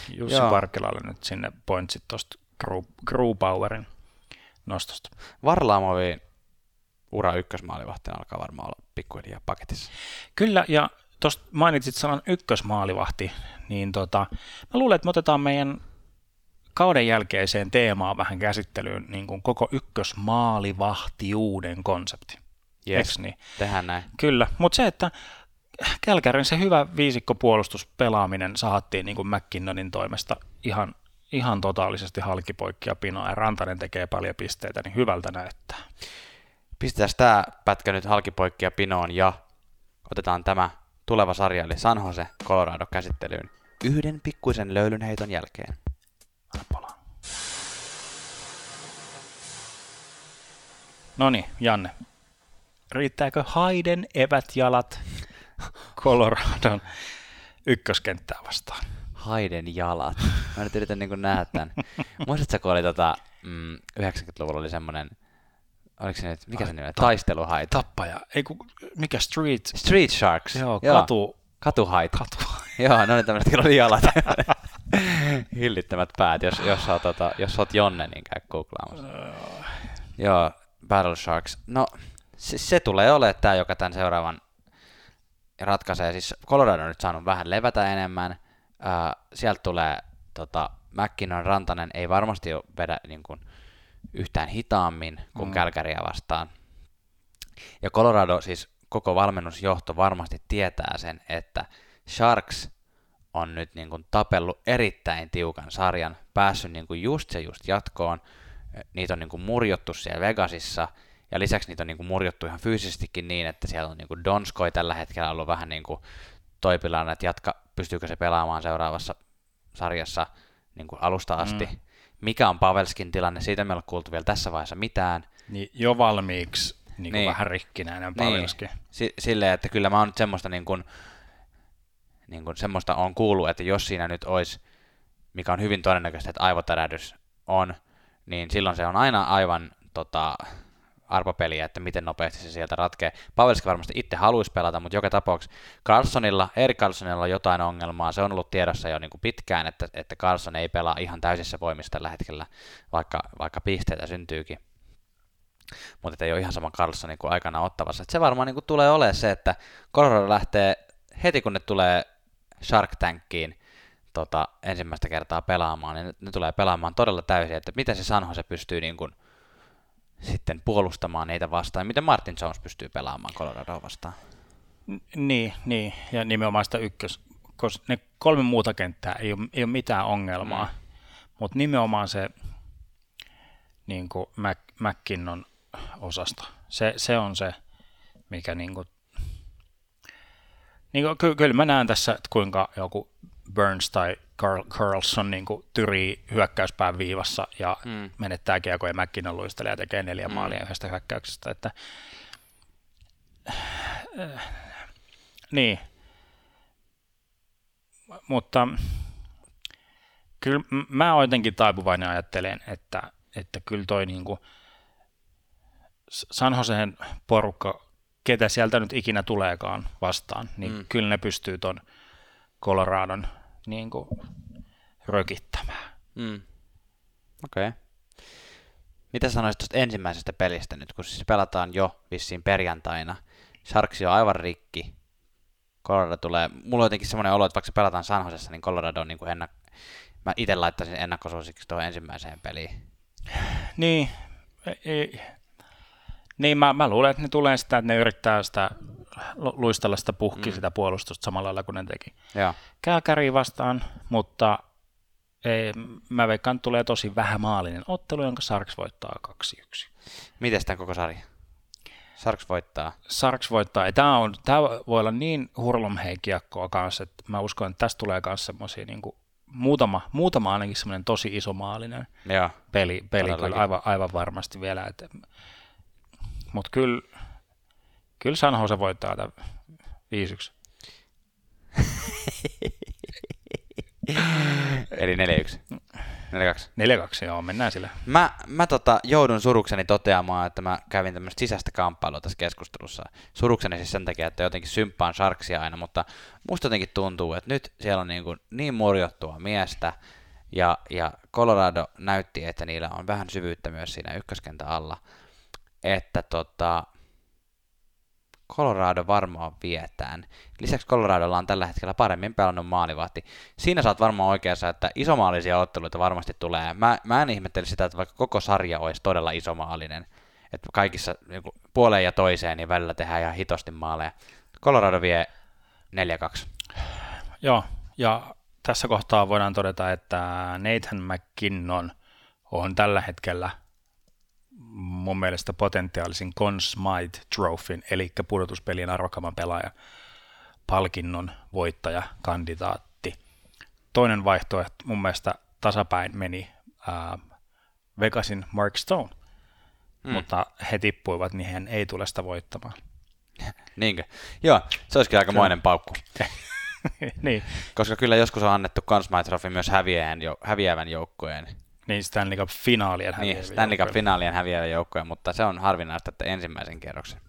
Jussi Joo. Parkkilalle nyt sinne pointsit tuosta Grubauerin nostosta. Varlaamoviin ura ykkösmaalivahtina alkaa varmaan olla pikkuhiljaa paketissa. Kyllä, ja tuosta mainitsit sanan ykkösmaalivahti, niin tota, mä luulen, että me otetaan meidän kauden jälkeiseen teemaan vähän käsittelyyn niin kuin koko ykkösmaalivahtiuuden konsepti. Yes, niin? tehdään näin. Kyllä, mutta se, että Kälkärin se hyvä viisikkopuolustuspelaaminen saattiin niin kuin McKinnonin toimesta ihan, ihan totaalisesti halkipoikkia pinoa ja Rantanen tekee paljon pisteitä, niin hyvältä näyttää. Pistetään tämä pätkä nyt halkipoikkia pinoon ja otetaan tämä tuleva sarja eli San Jose Colorado käsittelyyn yhden pikkuisen löylynheiton jälkeen. No niin, Janne. Riittääkö Haiden evät jalat Coloradon ykköskenttää vastaan? Haiden jalat. Mä nyt yritän niin nähdä tämän. Muistatko, kun oli tota, mm, 90-luvulla oli semmoinen, oliko se nyt, mikä se nimi Taisteluhaita. Tappaja. Ei kun, mikä Street? Street Sharks. Joo, Joo. katu. Katuhaita. Katu. Joo, no niin tämmöiset, kyllä oli jalat. Hillittämät päät. Jos, jos, oot, tota, jos oot Jonne, niin käy googlaamassa. Joo, Battle Sharks. No, se, se tulee olemaan tämä, joka tämän seuraavan ratkaisee. Siis Colorado on nyt saanut vähän levätä enemmän. Sieltä tulee tota, McKinnon Rantanen ei varmasti ole vedä niin kuin, yhtään hitaammin kuin mm. Kälkäriä vastaan. Ja Colorado, siis koko valmennusjohto varmasti tietää sen, että Sharks on nyt niin kuin tapellut erittäin tiukan sarjan, päässyt niin kuin just se just jatkoon, niitä on niin kuin murjottu siellä Vegasissa, ja lisäksi niitä on niin kuin murjottu ihan fyysisestikin niin, että siellä on niin kuin Donskoi tällä hetkellä ollut vähän niin kuin toipillaan, että jatka, pystyykö se pelaamaan seuraavassa sarjassa niin kuin alusta asti. Mm. Mikä on Pavelskin tilanne, siitä me ei ole kuultu vielä tässä vaiheessa mitään. Niin jo valmiiksi niin niin. vähän rikkinäinen niin. Pavelski. Niin. S- silleen, että kyllä mä oon nyt semmoista niin kuin, niin kuin semmoista on kuullut, että jos siinä nyt olisi, mikä on hyvin todennäköistä, että aivotärähdys on, niin silloin se on aina aivan tota, arpapeliä, että miten nopeasti se sieltä ratkee. Pavelski varmasti itse haluaisi pelata, mutta joka tapauksessa Carlsonilla, Erik Carlsonilla on jotain ongelmaa. Se on ollut tiedossa jo niin kuin pitkään, että, että Carlson ei pelaa ihan täysissä voimissa tällä hetkellä, vaikka, vaikka pisteitä syntyykin. Mutta ei ole ihan sama Carlson niin kuin aikana ottavassa. Et se varmaan niin kuin tulee olemaan se, että Colorado lähtee heti kun ne tulee Shark Tankiin, tota, ensimmäistä kertaa pelaamaan, niin ne, ne tulee pelaamaan todella täysin, että miten se Sanho se pystyy niin kuin, sitten puolustamaan niitä vastaan, miten Martin Jones pystyy pelaamaan Colorado vastaan. Niin, niin, ja nimenomaan sitä ykkös, koska ne kolme muuta kenttää ei ole, ei ole mitään ongelmaa, mm. mutta nimenomaan se niin kuin Mac, McKinnon osasta, se, se on se, mikä niin kuin, niin kuin, ky- kyllä mä näen tässä, että kuinka joku Burns tai Carl, Carlson niin kuin tyrii hyökkäyspään viivassa ja mm. menettää kiekko ja McKinnon luistelee ja tekee neljä mm. maalia yhdestä hyökkäyksestä. Että, äh, niin. Mutta kyllä mä oon jotenkin taipuvainen ajattelen, että, että kyllä toi niin kuin San Joseen porukka, ketä sieltä nyt ikinä tuleekaan vastaan, niin mm. kyllä ne pystyy ton Coloradon niin kuin, rökittämään. Mm. Okei. Okay. Mitä sanoisit tuosta ensimmäisestä pelistä nyt, kun siis pelataan jo vissiin perjantaina, Sharks on aivan rikki. Colorado tulee, mulla on jotenkin semmoinen olo, että vaikka se pelataan San Josessa, niin Colorado on niin kuin ennak... mä itse laittaisin ennakkosuosiksi tuohon ensimmäiseen peliin. Niin, ei, niin mä, mä luulen, että ne tulee sitä, että ne yrittää sitä luistella sitä puhki mm. sitä puolustusta samalla lailla kuin ne teki. Joo. Kääkäriä vastaan, mutta ei, mä veikkaan, tulee tosi vähämaalinen ottelu, jonka Sarks voittaa 2-1. Miten tämä koko sarja? Sarks voittaa. Sarks voittaa. Tämä, on, tämä voi olla niin hurlumhei kiekkoa kanssa, että mä uskon, että tästä tulee myös semmoisia niin muutama, muutama ainakin semmoinen tosi iso maalinen Joo, peli, peli kyllä aivan, aivan varmasti vielä. Mutta kyllä, kyllä San Jose voittaa tämän 5-1. Eli 4-1. 4-2. 4-2, joo, mennään sillä. Mä, mä tota, joudun surukseni toteamaan, että mä kävin tämmöistä sisäistä kamppailua tässä keskustelussa. Surukseni siis sen takia, että jotenkin symppaan Sharksia aina, mutta musta jotenkin tuntuu, että nyt siellä on niin, kuin niin murjottua miestä, ja, ja Colorado näytti, että niillä on vähän syvyyttä myös siinä ykköskentä alla, että tota, Colorado varmaan vietään. Lisäksi Coloradolla on tällä hetkellä paremmin pelannut maalivahti. Siinä saat varmaan oikeassa, että isomaalisia otteluita varmasti tulee. Mä, mä en ihmetteli sitä, että vaikka koko sarja olisi todella isomaalinen, että kaikissa niin puoleen ja toiseen niin välillä tehdään ihan hitosti maaleja. Colorado vie 4-2. Joo, ja tässä kohtaa voidaan todeta, että Nathan McKinnon on tällä hetkellä – mun mielestä potentiaalisin Conn Smythe Trophyn, eli pudotuspelien arvokkaamman pelaajan palkinnon voittaja, kandidaatti. Toinen vaihtoehto mun mielestä tasapäin meni ää, Vegasin Mark Stone, mm. mutta he tippuivat, niin hän ei tule sitä voittamaan. Niinkö? Joo, se olisikin aika moinen paukku. niin. Koska kyllä joskus on annettu Trophy myös häviävän, häviävän joukkojen niin, Stanley Cup-finaalien Niin, Stanley Cup-finaalien häviäviä joukkoja, mutta se on harvinaista, että ensimmäisen kerroksen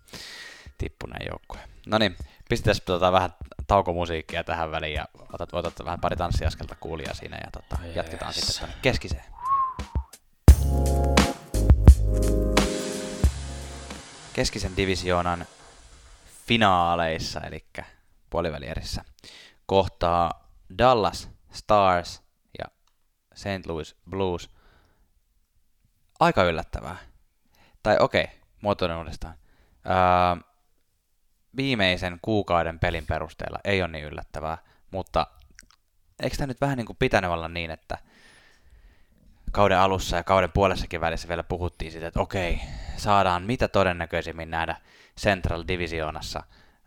tippuneen joukkoja. No niin, pistetään tota vähän taukomusiikkia tähän väliin ja otat, otat vähän pari tanssiaskelta kuulia siinä ja tota, yes. jatketaan sitten tuonne keskiseen. Keskisen divisioonan finaaleissa, eli puolivälierissä, kohtaa Dallas Stars St. Louis Blues. Aika yllättävää. Tai okei, okay, muotoinen uudestaan. Öö, viimeisen kuukauden pelin perusteella ei ole niin yllättävää, mutta eikö tämä nyt vähän niin kuin pitänyt olla niin, että kauden alussa ja kauden puolessakin välissä vielä puhuttiin siitä, että okei, saadaan mitä todennäköisimmin nähdä Central Divisionassa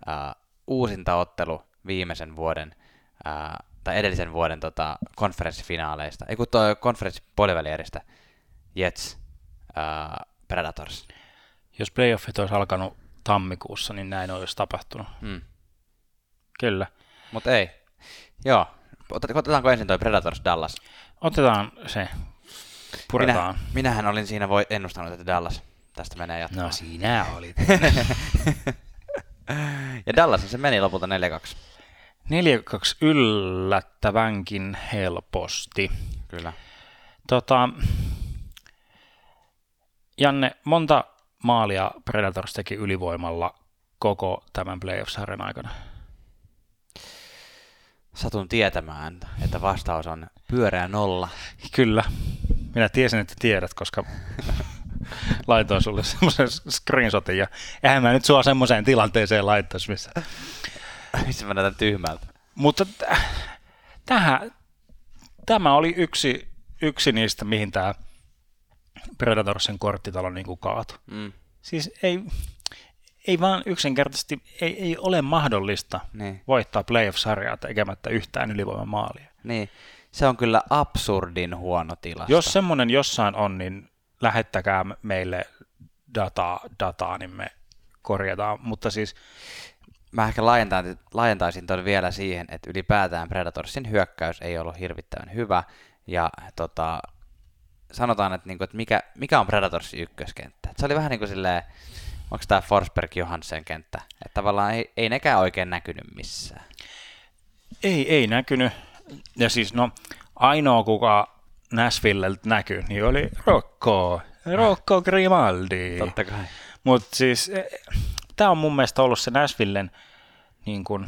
uh, uusinta ottelu viimeisen vuoden tai edellisen vuoden tota, konferenssifinaaleista, ei kun tuo konferenssipuolivälieristä, Jets, ää, Predators. Jos playoffit olisi alkanut tammikuussa, niin näin olisi tapahtunut. Mm. Kyllä. Mutta ei. Joo. Otetaanko ensin toi Predators Dallas? Otetaan se. Puretaan. Minä, minähän olin siinä voi ennustanut, että Dallas tästä menee jatkoon. No sinä olit. ja Dallas se meni lopulta 4-2. 4-2 yllättävänkin helposti. Kyllä. Tota, Janne, monta maalia Predators teki ylivoimalla koko tämän playoff-sarjan aikana? Satun tietämään, että vastaus on pyöreä nolla. Kyllä. Minä tiesin, että tiedät, koska laitoin sulle semmoisen screenshotin ja eihän mä nyt sua semmoiseen tilanteeseen laittaisi, missä Missä mä näytän tyhmältä. Mutta tähän, tämä oli yksi, yksi niistä, mihin tämä Predatorsin korttitalo niin kuin kaatui. Mm. Siis ei, ei vaan yksinkertaisesti ei, ei ole mahdollista niin. voittaa playoff-sarjaa tekemättä yhtään ylivoimamaalia. Niin, se on kyllä absurdin huono tilasto. Jos semmoinen jossain on, niin lähettäkää meille dataa, dataa niin me korjataan. Mutta siis mä ehkä laajentaisin, laajentaisin ton vielä siihen, että ylipäätään Predatorsin hyökkäys ei ollut hirvittävän hyvä, ja tota, sanotaan, että, niinku, että mikä, mikä on Predatorsin ykköskenttä. Et se oli vähän niin kuin silleen, onko tämä Forsberg Johansen kenttä, että tavallaan ei, ei nekään oikein näkynyt missään. Ei, ei näkynyt, ja siis no ainoa kuka Nashvilleltä näkyi, niin oli Rocco, Rocco Grimaldi. Totta kai. Mutta siis tämä on mun mielestä ollut se Nashvillen niin kuin,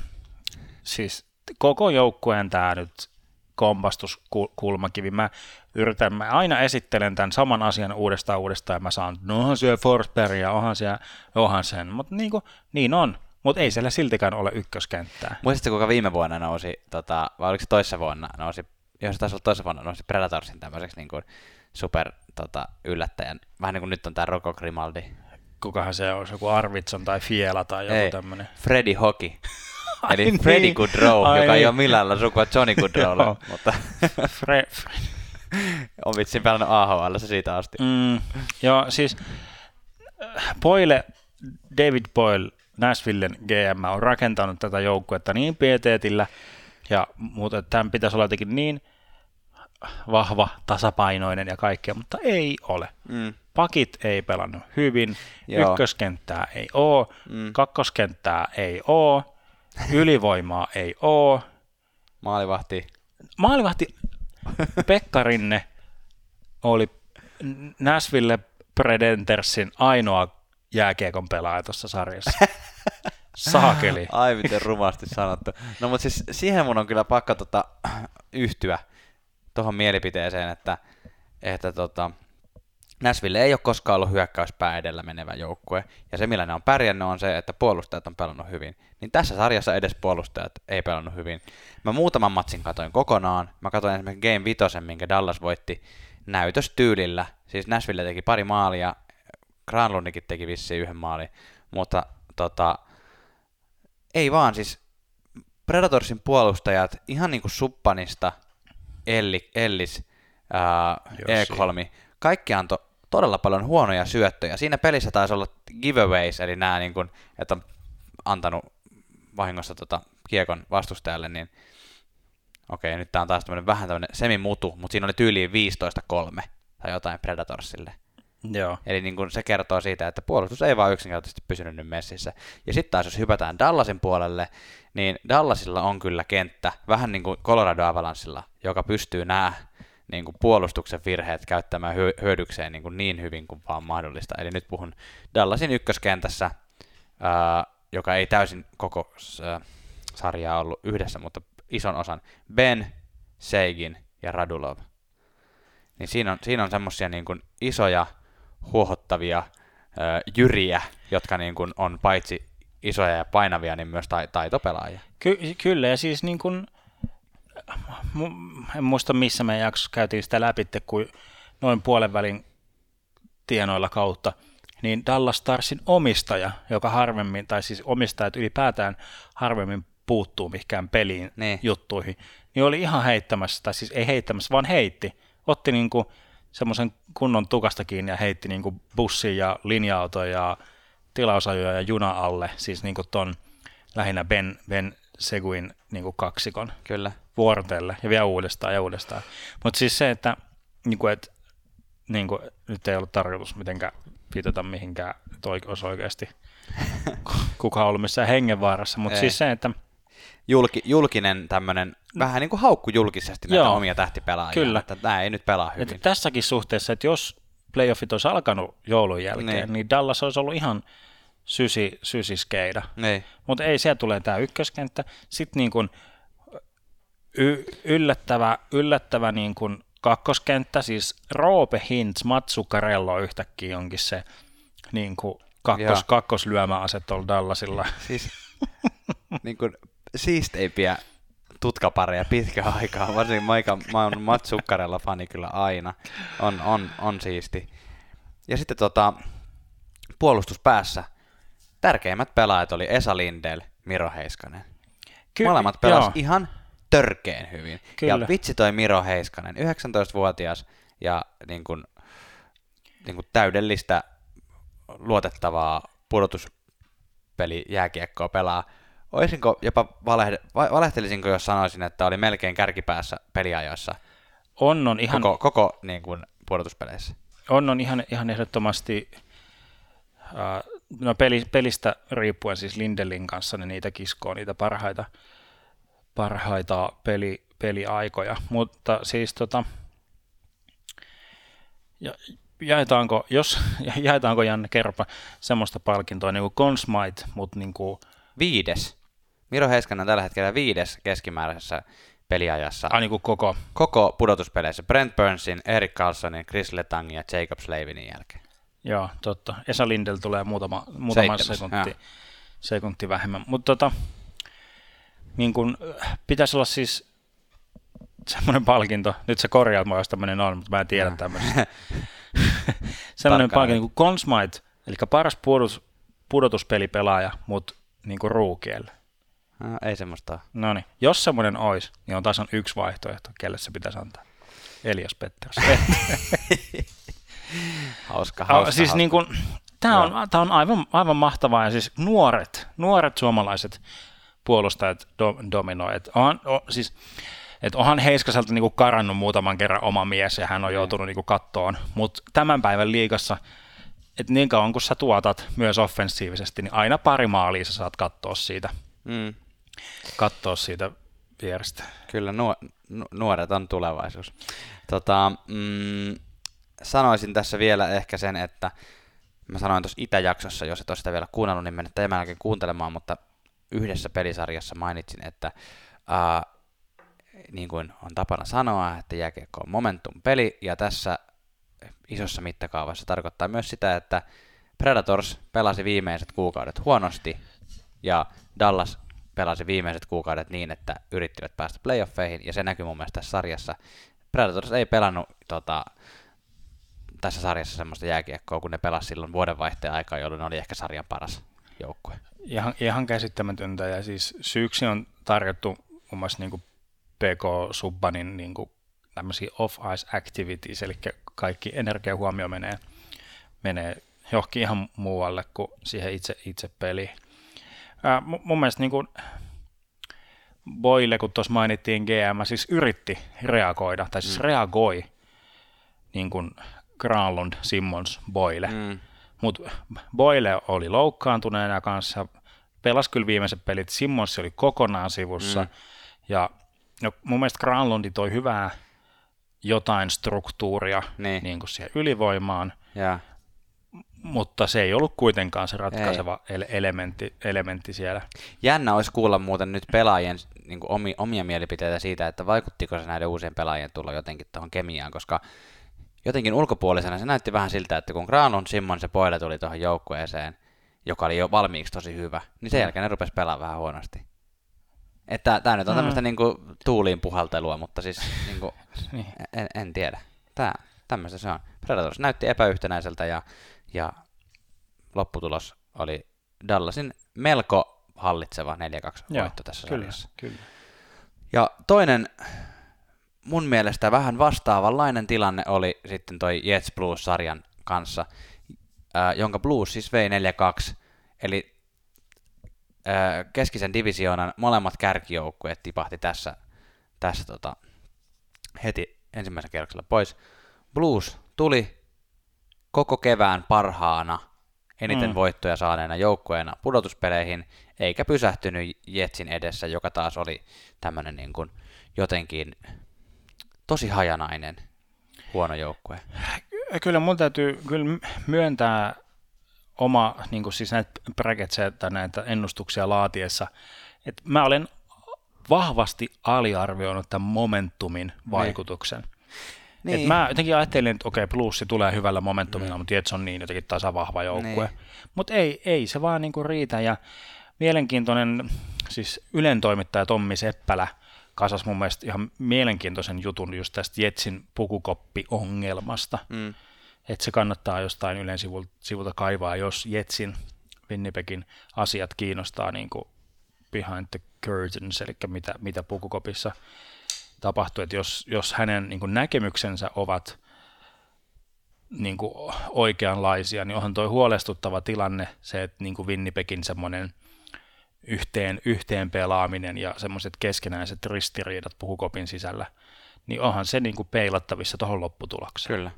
siis koko joukkueen tämä nyt kompastuskulmakivi. Mä yritän, mä aina esittelen tämän saman asian uudestaan uudestaan ja mä saan, no onhan siellä Forsberg ja onhan siellä Johansen, mutta niin, kuin, niin on. Mutta ei siellä siltikään ole ykköskenttää. Muistatko, kuinka viime vuonna nousi, tota, vai oliko se toissa vuonna, nousi, jos se taisi olla toissa vuonna, nousi Predatorsin tämmöiseksi niin kuin super tota, yllättäjän. Vähän niin kuin nyt on tämä Rocco Grimaldi. Kukahan se on, joku Arvitson tai Fiela tai joku Ei, tämmöinen. Freddy Hockey. Ai Eli niin. Freddy Goodrow, Ai joka ei niin. ole millään lailla sukua Johnny Goodrowlle, mutta Fre, Fre, on vitsin pelannut AHL siitä asti. mm, joo, siis Boyle, David Boyle, Nashvillen GM on rakentanut tätä joukkuetta niin pieteetillä, ja, mutta tämän pitäisi olla jotenkin niin vahva, tasapainoinen ja kaikkea, mutta ei ole. Mm. Pakit ei pelannut hyvin, Joo. ykköskenttää ei ole, Mm. kakkoskenttää ei ole, ylivoimaa ei ole, Maalivahti. maalivahti Pekka Rinne oli Nashville Predentersin ainoa jääkiekon pelaaja tuossa sarjassa. Saakeli. Ai miten rumasti sanottu. No mutta siis siihen mun on kyllä pakko tota, yhtyä tuohon mielipiteeseen, että, että tota, Nashville ei ole koskaan ollut hyökkäyspää edellä menevä joukkue, ja se millä ne on pärjännyt on se, että puolustajat on pelannut hyvin. Niin tässä sarjassa edes puolustajat ei pelannut hyvin. Mä muutaman matsin katoin kokonaan. Mä katoin esimerkiksi Game 5, minkä Dallas voitti näytöstyylillä. Siis Nashville teki pari maalia, Granlundikin teki vissiin yhden maalin, mutta tota, ei vaan siis Predatorsin puolustajat ihan niinku Suppanista, Elli, Ellis, ää. Ekholmi, kaikki antoi todella paljon huonoja syöttöjä. Siinä pelissä taisi olla giveaways, eli nämä, niin kun, että on antanut vahingossa tota kiekon vastustajalle, niin okei, nyt tämä on taas tämmöinen vähän tämmöinen semimutu, mutta siinä oli tyyliin 15-3 tai jotain Predatorsille. Joo. Eli niin kuin se kertoo siitä, että puolustus ei vaan yksinkertaisesti pysynyt nyt messissä. Ja sitten taas jos hypätään Dallasin puolelle, niin Dallasilla on kyllä kenttä, vähän niin kuin Colorado Avalanssilla, joka pystyy nämä niin kuin puolustuksen virheet käyttämään hyö- hyödykseen niin, kuin niin hyvin kuin vaan mahdollista. Eli nyt puhun Dallasin ykköskentässä, ää, joka ei täysin koko ää, sarjaa ollut yhdessä, mutta ison osan. Ben, Seigin ja Radulov. Niin siinä on, siinä on semmosia niin kuin isoja, huohottavia ää, jyriä, jotka niin kuin on paitsi isoja ja painavia, niin myös tai, taitopelaajia. Ky- kyllä, ja siis niin kuin, en muista missä me jaksossa käytiin sitä läpi, kun noin puolen välin tienoilla kautta, niin Dallas Starsin omistaja, joka harvemmin, tai siis omistajat ylipäätään harvemmin puuttuu mihinkään peliin Niin. juttuihin, niin oli ihan heittämässä, tai siis ei heittämässä, vaan heitti. Otti niin kuin semmoisen kunnon tukasta kiinni ja heitti niin kuin bussin ja linja-auton ja tilausajoja ja juna alle, siis niin kuin ton lähinnä Ben, ben Seguin niin kuin kaksikon Kyllä. Vuorotelle ja vielä uudestaan ja uudestaan. Mutta siis se, että niin kuin, et, niin kuin, nyt ei ollut tarkoitus mitenkään viitata mihinkään, että olisi oikeasti kukaan ollut missään hengenvaarassa, mutta siis se, että Julki, julkinen tämmöinen, vähän niin kuin haukku julkisesti näitä Joo. omia tähtipelaajia, Kyllä. että nämä ei nyt pelaa hyvin. että tässäkin suhteessa, että jos playoffit olisi alkanut joulun jälkeen, Niin. niin, Dallas olisi ollut ihan sysi, sysiskeida. Niin. Mutta ei, siellä tulee tämä ykköskenttä. Sitten niin kun y- yllättävä, yllättävä niin kun kakkoskenttä, siis Roope Hintz, Matsu Carello yhtäkkiä onkin se niin kuin Joo. kakkos, kakkoslyömäase tuolla Dallasilla. Siis niin kuin siisteimpiä tutkapareja pitkään aikaa, varsinkin Maika, mä oon Mats Sukkarella fani kyllä aina, on, on, on siisti. Ja sitten tota, puolustuspäässä tärkeimmät pelaajat oli Esa Lindell, Miro Heiskanen. Ky- Molemmat pelas joo. ihan törkeen hyvin. Kyllä. Ja vitsi toi Miro Heiskanen, 19-vuotias ja niin kuin, niin kuin täydellistä luotettavaa pudotuspeli jääkiekkoa pelaa. Oisinko jopa valehde, va- valehtelisinko, jos sanoisin, että oli melkein kärkipäässä peliajoissa On, on ihan, koko, koko niin kuin, pudotuspeleissä? on, on ihan, ihan ehdottomasti äh, no peli, pelistä riippuen siis Lindelin kanssa, niin niitä kiskoo niitä parhaita, parhaita peli, peliaikoja, mutta siis tota, ja jaetaanko, jos jaetaanko Janne Kerpa semmoista palkintoa niin kuin Consmite, mutta niin kuin, Viides. Miro Heiskanen on tällä hetkellä viides keskimääräisessä peliajassa. ai, niin kuin koko, Koko pudotuspeleissä Brent Burnsin, Erik Carlsonin, Chris Letangin ja Jacob Slavinin jälkeen. joo, totta. Esa Lindel tulee muutama, muutama sekunti, sekunti vähemmän. Mutta tota, niin kuin, äh, pitäisi olla siis semmoinen palkinto, nyt se korjaa mua, jos tämmöinen on, mutta mä en tiedä tämmöistä. semmoinen palkinto kuin Consmite, eli paras pudotus, pudotuspelipelaaja, mutta niin kuin ruukielle. No, ei semmoista. No niin, jos semmoinen olisi, niin on taas on yksi vaihtoehto, kelle se pitäisi antaa. Elias Petters. Hauska, Hauska, siis hauska. niin kuin, tämä on, tää on aivan, aivan mahtavaa, ja siis nuoret, nuoret suomalaiset puolustajat do, dominoi. Et on, o, siis, et onhan Heiskaselta niinku karannut muutaman kerran oma mies, ja hän on joutunut niinku kattoon, mutta tämän päivän liigassa, että niin kauan kun sä tuotat myös offensiivisesti, niin aina pari maalia sä saat katsoa siitä, Mm, katsoa siitä vierestä. kyllä nuo, nu, nuoret on tulevaisuus. Tota, mm, sanoisin tässä vielä ehkä sen, että mä sanoin tuossa Itäjaksossa, jos et ole sitä vielä kuunnellut, niin mennä tämän jälkeen kuuntelemaan, mutta yhdessä pelisarjassa mainitsin, että ää, niin kuin on tapana sanoa, että jääkiekko on momentum-peli, ja tässä isossa mittakaavassa tarkoittaa myös sitä, että Predators pelasi viimeiset kuukaudet huonosti, ja Dallas pelasi viimeiset kuukaudet niin, että yrittivät päästä playoffeihin, ja se näkyy mun mielestä tässä sarjassa. Predators ei pelannut tota, tässä sarjassa semmoista jääkiekkoa, kun ne pelasi silloin vuodenvaihteen aikaa, jolloin oli ehkä sarjan paras joukkue. Ihan, ihan käsittämätöntä, ja siis syyksi on tarjottu muun muassa niin PK Subbanin niin kuin tämmöisiä off-ice activities, eli kaikki energiahuomio menee, menee johonkin ihan muualle kuin siihen itse, itse peliin. Ää, mu- mun mielestä niin kuin Boyle, kun tuossa mainittiin GM, siis yritti reagoida, tai siis mm. reagoi niin kuin Granlund, Simmons, Boyle. Mm. Mutta Boyle oli loukkaantuneena kanssa, pelasi kyllä viimeiset pelit, Simmons oli kokonaan sivussa, Mm. ja no, mun mielestä Granlundi toi hyvää jotain struktuuria Niin. niin kuin siihen ylivoimaan, Ja, mutta se ei ollut kuitenkaan se ratkaiseva ele- elementti, elementti siellä. jännä olisi kuulla muuten nyt pelaajien niin kuin omi, omia mielipiteitä siitä, että vaikuttiko se näiden uusien pelaajien tulla jotenkin tuohon kemiaan, koska jotenkin ulkopuolisena se näytti vähän siltä, että kun Granlund, Simmons ja Boyle tuli tuohon joukkueeseen, joka oli jo valmiiksi tosi hyvä, niin sen Mm. jälkeen ne rupesi pelaamaan vähän huonosti. Että tämä nyt on Mm. tämmöistä niin kuin, tuuliin puhaltelua, mutta siis niin kuin, Niin. en, en tiedä. Tää, tämmöistä se on. Predators näytti epäyhtenäiseltä ja, ja lopputulos oli Dallasin melko hallitseva 4-2 Joo, voitto tässä Kyllä, sarjassa. kyllä. Ja toinen mun mielestä vähän vastaavanlainen tilanne oli sitten toi Jets Blues-sarjan kanssa, ää, jonka Blues siis vei 4-2, eli ää, keskisen divisioonan molemmat kärkijoukkueet tipahti tässä, tässä tota, heti ensimmäisen kierroksella pois. Blues tuli koko kevään parhaana eniten Mm. mm. voittoja saaneena joukkueena pudotuspeleihin, eikä pysähtynyt Jetsin edessä, joka taas oli tämmöinen niin kuin jotenkin tosi hajanainen huono joukkue. Kyllä mun täytyy kyllä myöntää oma, niin kuin siis näitä bracketseja tai näitä ennustuksia laatiessa, että mä olen vahvasti aliarvioinut tämän momentumin vaikutuksen. Niin. Et mä jotenkin ajattelin, että okei, plussi tulee hyvällä momentumilla, mm. mutta Jets on niin jotenkin tasavahva joukkue. Niin. Mutta ei, ei se vaan niinku riitä. Ja mielenkiintoinen, siis Ylen toimittaja Tommi Seppälä kasas mun mielestä ihan mielenkiintoisen jutun just tästä Jetsin pukukoppi-ongelmasta. Mm. Että se kannattaa jostain Ylen sivulta, sivulta kaivaa, jos Jetsin Winnipegin asiat kiinnostaa niin kuin behind the curtains, eli mitä, mitä pukukopissa tapahtuu. Että jos, jos hänen niin kuin näkemyksensä ovat niin kuin oikeanlaisia, niin onhan toi huolestuttava tilanne se, että niin kuin Winnipegin semmoinen yhteen, yhteen pelaaminen ja semmoiset keskenäiset ristiriidat pukukopin sisällä, niin onhan se niin kuin peilattavissa tuohon lopputulokseen. Kyllä.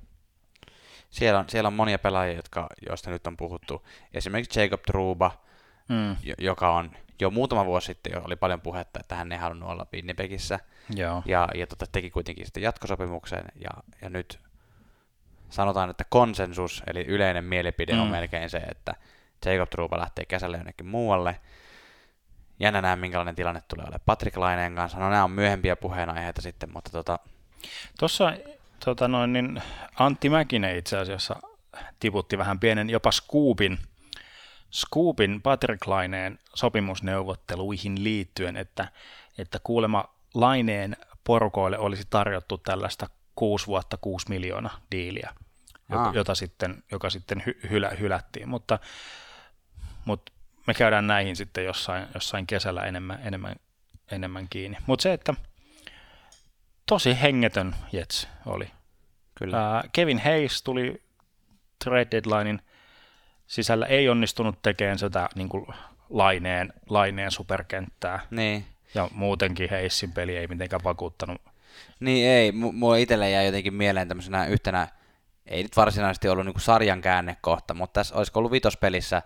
Siellä on, siellä on monia pelaajia, jotka, joista nyt on puhuttu. Esimerkiksi Jacob Truba, Mm, jo- joka on jo muutama vuosi sitten jo oli paljon puhetta, että hän ei halunnut olla Winnipegissä. joo. Ja, ja tota, teki kuitenkin sitten jatkosopimuksen. Ja, ja nyt sanotaan, että konsensus, eli yleinen mielipide mm. on melkein se, että Jacob Truba lähtee kesällä jonnekin muualle. Jännä nähdä, minkälainen tilanne tulee olemaan Patrick Laineen kanssa. No nämä on myöhempiä puheenaiheita sitten, mutta tota, Tuossa tota noin, niin Antti Mäkinen itse asiassa tiputti vähän pienen jopa scoopin, scoopin Patrick Laineen sopimusneuvotteluihin liittyen, että, että kuulemma Laineen porukoille olisi tarjottu tällaista 6 vuotta 6 miljoonaa diiliä, joka, Aa. jota sitten, joka sitten hy, hylä, hylättiin, mutta, mutta me käydään näihin sitten jossain, jossain kesällä enemmän, enemmän, enemmän kiinni. Mutta se, että tosi hengetön Jets oli. kyllä. Ää, Kevin Hayes tuli trade deadlinein sisällä, ei onnistunut tekemään sitä niin kuin laineen, laineen superkenttää. Niin. Ja muutenkin Hayesin peli ei mitenkään vakuuttanut. Niin ei, mu- mulla itselle jäi jotenkin mieleen tämmöisenä yhtenä, ei nyt varsinaisesti ollut niinku sarjan käännekohta, mutta tässä olisiko ollut vitospelissä,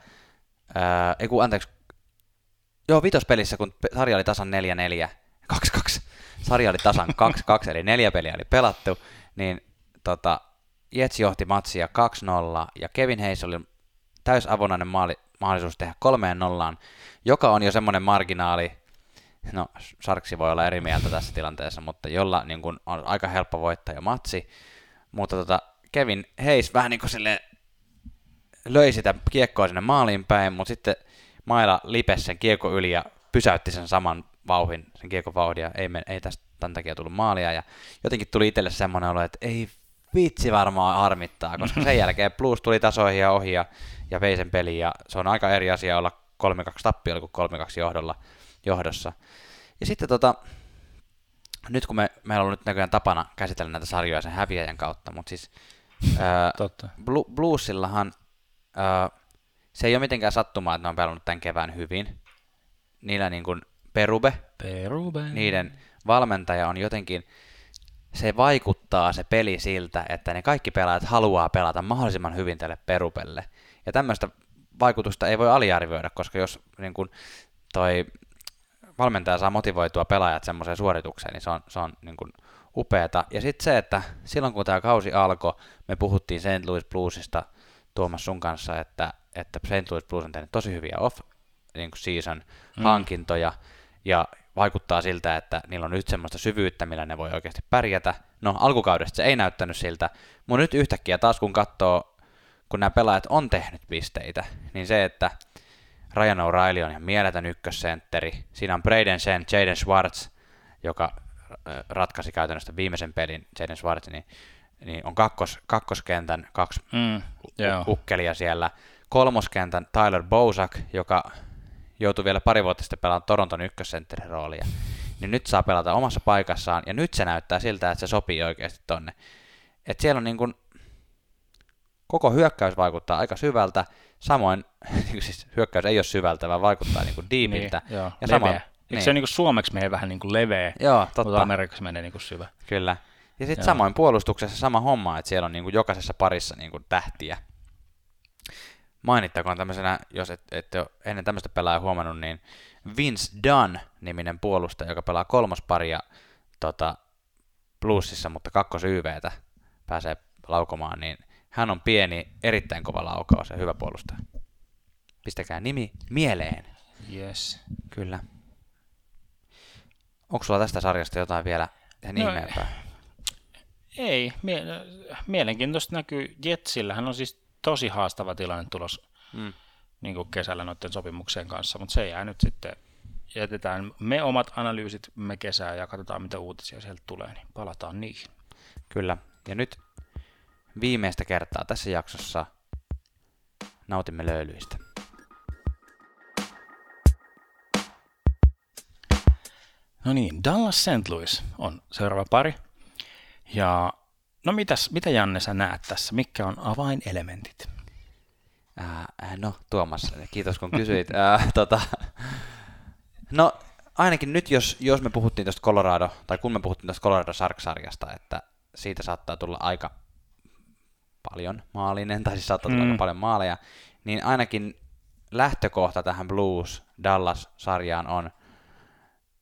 ää, ei kun anteeksi, joo vitospelissä, kun pe- sarja oli tasan 4-4, 2-2, sarja oli tasan 2-2, eli neljä peliä oli pelattu, niin tota, Jets johti matsia 2-0, ja Kevin Hayes oli täysavonainen maali, mahdollisuus tehdä kolmeen nollaan, joka on jo semmoinen marginaali, no Sarksi voi olla eri mieltä tässä tilanteessa, mutta jolla niin kun, on aika helppo voittaa jo matsi, mutta tota, Kevin Hayes vähän niin kuin sille löi sitä kiekkoa sinne maaliin päin, mutta sitten Maila lipesi sen kiekko yli ja pysäytti sen saman vauhin, sen kiekon vauhdin, ja ei, me, ei tästä tämän takia tullut maalia, ja jotenkin tuli itselle semmoinen olo, että ei vitsi varmaan harmittaa, koska sen jälkeen Blues tuli tasoihin ja ohi ja, ja vei sen peliin, ja se on aika eri asia olla 3-2 tappiolla kuin 3-2 johdolla, johdossa. Ja sitten tota, nyt kun me, meillä on nyt näköjään tapana käsitellä näitä sarjoja sen häviäjän kautta, mutta siis ää, Totta. Blu- Bluesillahan se ei ole mitenkään sattumaa, että ne on pelannut tämän kevään hyvin. Niillä niin kuin Perube, Perube. niiden valmentaja on jotenkin, se vaikuttaa se peli siltä, että ne kaikki pelaajat haluaa pelata mahdollisimman hyvin tälle Perupelle. Ja tämmöistä vaikutusta ei voi aliarvioida, koska jos niin kuin toi valmentaja saa motivoitua pelaajat semmoiseen suoritukseen, niin se on, se on niin kuin upeata. Ja sitten se, että silloin kun tämä kausi alkoi, me puhuttiin St. Louis Bluesista Tuomas sun kanssa, että, että St. Louis Blues on tehnyt tosi hyviä off niin Mm. hankintoja, ja vaikuttaa siltä, että niillä on nyt semmoista syvyyttä, millä ne voi oikeasti pärjätä. No, alkukaudesta se ei näyttänyt siltä, mutta nyt yhtäkkiä taas kun katsoo, kun nämä pelaajat on tehnyt pisteitä, niin se, että Ryan O'Reilly on ihan mieletön ykkössentteri. Siinä on Braden Sen, Jaden Schwartz, joka äh, ratkaisi käytännössä viimeisen pelin, Jaden Schwartz, niin, niin on kakkos, kakkoskentän kaksi Mm, u- ukkelia siellä. Kolmoskentän Tyler Bozak, joka joutui vielä pari vuotta sitten pelaamaan Toronton ykkössentterin roolia, niin nyt saa pelata omassa paikassaan, ja nyt se näyttää siltä, että se sopii oikeasti tonne. Et siellä on niin kuin, koko hyökkäys vaikuttaa aika syvältä, samoin, niin siis hyökkäys ei ole syvältä, vaan vaikuttaa niin kuin diipiltä. Niin, joo. ja samoin. Eikö se niin kuin suomeksi menee vähän niin kuin leveä, Joo, mutta totta. Amerikassa menee niin kuin syvä. Kyllä. Ja sitten samoin puolustuksessa sama homma, että siellä on niinku jokaisessa parissa niinku tähtiä. Mainittakoon tämmöisenä, jos et, ette ole ennen tämmöistä pelaajaa huomannut, niin Vince Dunn-niminen puolustaja, joka pelaa kolmosparia tota, Bluesissa, mutta kakkos YVtä pääsee laukomaan, niin hän on pieni, erittäin kova laukaus ja hyvä puolustaja. Pistäkää nimi mieleen. Yes. Kyllä. Onko sulla tästä sarjasta jotain vielä sen No, ihmeempää? Ei, mie- mielenkiintoista näkyy. Jetsillähän on siis tosi haastava tilanne tulos Mm. niin kuin kesällä noiden sopimuksien kanssa, mutta se jää nyt sitten, jätetään me omat analyysit me kesää ja katsotaan mitä uutisia sieltä tulee, niin palataan niihin. Kyllä. Ja nyt viimeistä kertaa tässä jaksossa nautimme löylyistä. No niin, Dallas St. Louis on seuraava pari. Ja no mitäs, mitä Janne sä näet tässä? Mitkä on avainelementit? Ää, äh, no, Tuomas, kiitos kun kysyit. Ää, tota, no, ainakin nyt, jos, jos me puhuttiin tuosta Colorado, tai kun me puhuttiin tuosta Colorado Shark-sarjasta, että siitä saattaa tulla aika paljon maalinen, tai siis saattaa tulla Mm. aika paljon maaleja, niin ainakin lähtökohta tähän Blues Dallas-sarjaan on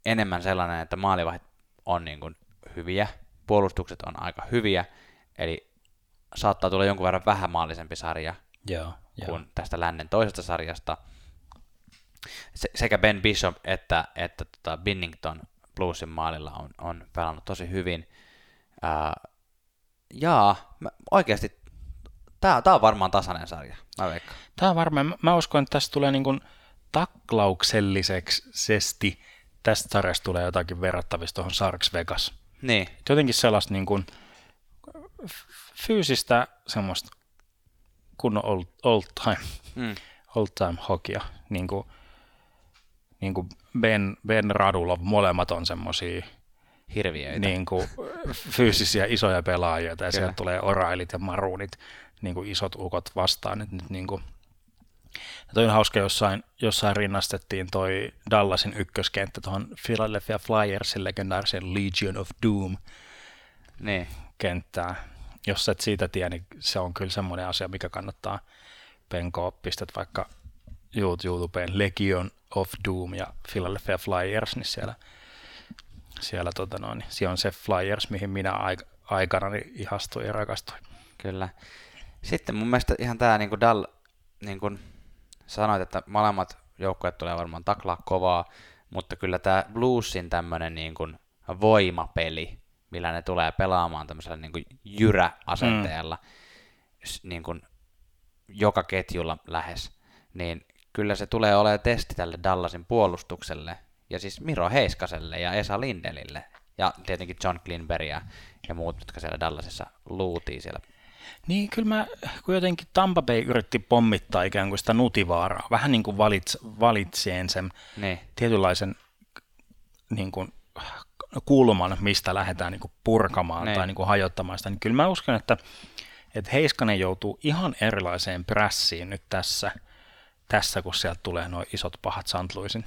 enemmän sellainen, että maalivahit on niin kuin hyviä, puolustukset on aika hyviä, eli saattaa tulla jonkun verran vähämaallisempi sarja Joo, joo. kuin tästä lännen toisesta sarjasta. Se, sekä Ben Bishop että, että tota Binnington Bluesin maalilla on, on pelannut tosi hyvin. Ää, jaa, mä, oikeasti tämä, tämä on varmaan tasainen sarja, mä veikkaan. Tämä on varmaan, mä- uskon, että tästä tulee niin kuin taklaukselliseksi tästä sarjasta tulee jotakin verrattavista tuohon Sarks Vegas. Niin, Jotenkin sellaista niin kuin fyysistä semmoista kunnon old, old time, mm, old time hokia, niin kuin, niin kuin Ben, ben Radulov, molemmat on semmoisia hirviöitä. niin kuin, fyysisiä isoja pelaajia, ja Kyllä. sieltä tulee orailit ja maruunit, niin kuin isot ukot vastaan. Et nyt niin kuin, toi on hauska, jossain, jossain rinnastettiin toi Dallasin ykköskenttä tuohon Philadelphia Flyersin legendaarisen Legion of Doom Niin, kenttää. Jos et siitä tiedä, niin se on kyllä semmoinen asia, mikä kannattaa penkoa. Pistät vaikka YouTubeen Legion of Doom ja Philadelphia Flyers, niin siellä, siellä, tota noin, siellä on se Flyers, mihin minä aik- aikanani ihastuin ja rakastuin. kyllä. Sitten mun mielestä ihan tämä niin Dall, niin kuin sanoit, että molemmat joukkueet tulee varmaan taklaa kovaa, mutta kyllä tämä Bluesin tämmöinen niin kuin voimapeli, millä ne tulee pelaamaan tämmöisellä niin kuin jyrä-asenteella, mm. niin kuin joka ketjulla lähes, niin kyllä se tulee olemaan testi tälle Dallasin puolustukselle, ja siis Miro Heiskaselle ja Esa Lindelille, ja tietenkin John Klinberg ja, ja muut, jotka siellä Dallasissa luutii siellä. Niin, kyllä mä, kun jotenkin Tampa Bay yritti pommittaa ikään kuin sitä nutivaaraa, vähän niin kuin valits, valitseen sen Niin, tietynlaisen niin kuin, kulman, mistä lähdetään niin kuin purkamaan Niin. tai niin kuin hajottamaan sitä, niin kyllä mä uskon, että, että Heiskanen joutuu ihan erilaiseen prässiin nyt tässä, tässä kun sieltä tulee nuo isot pahat St. Louisin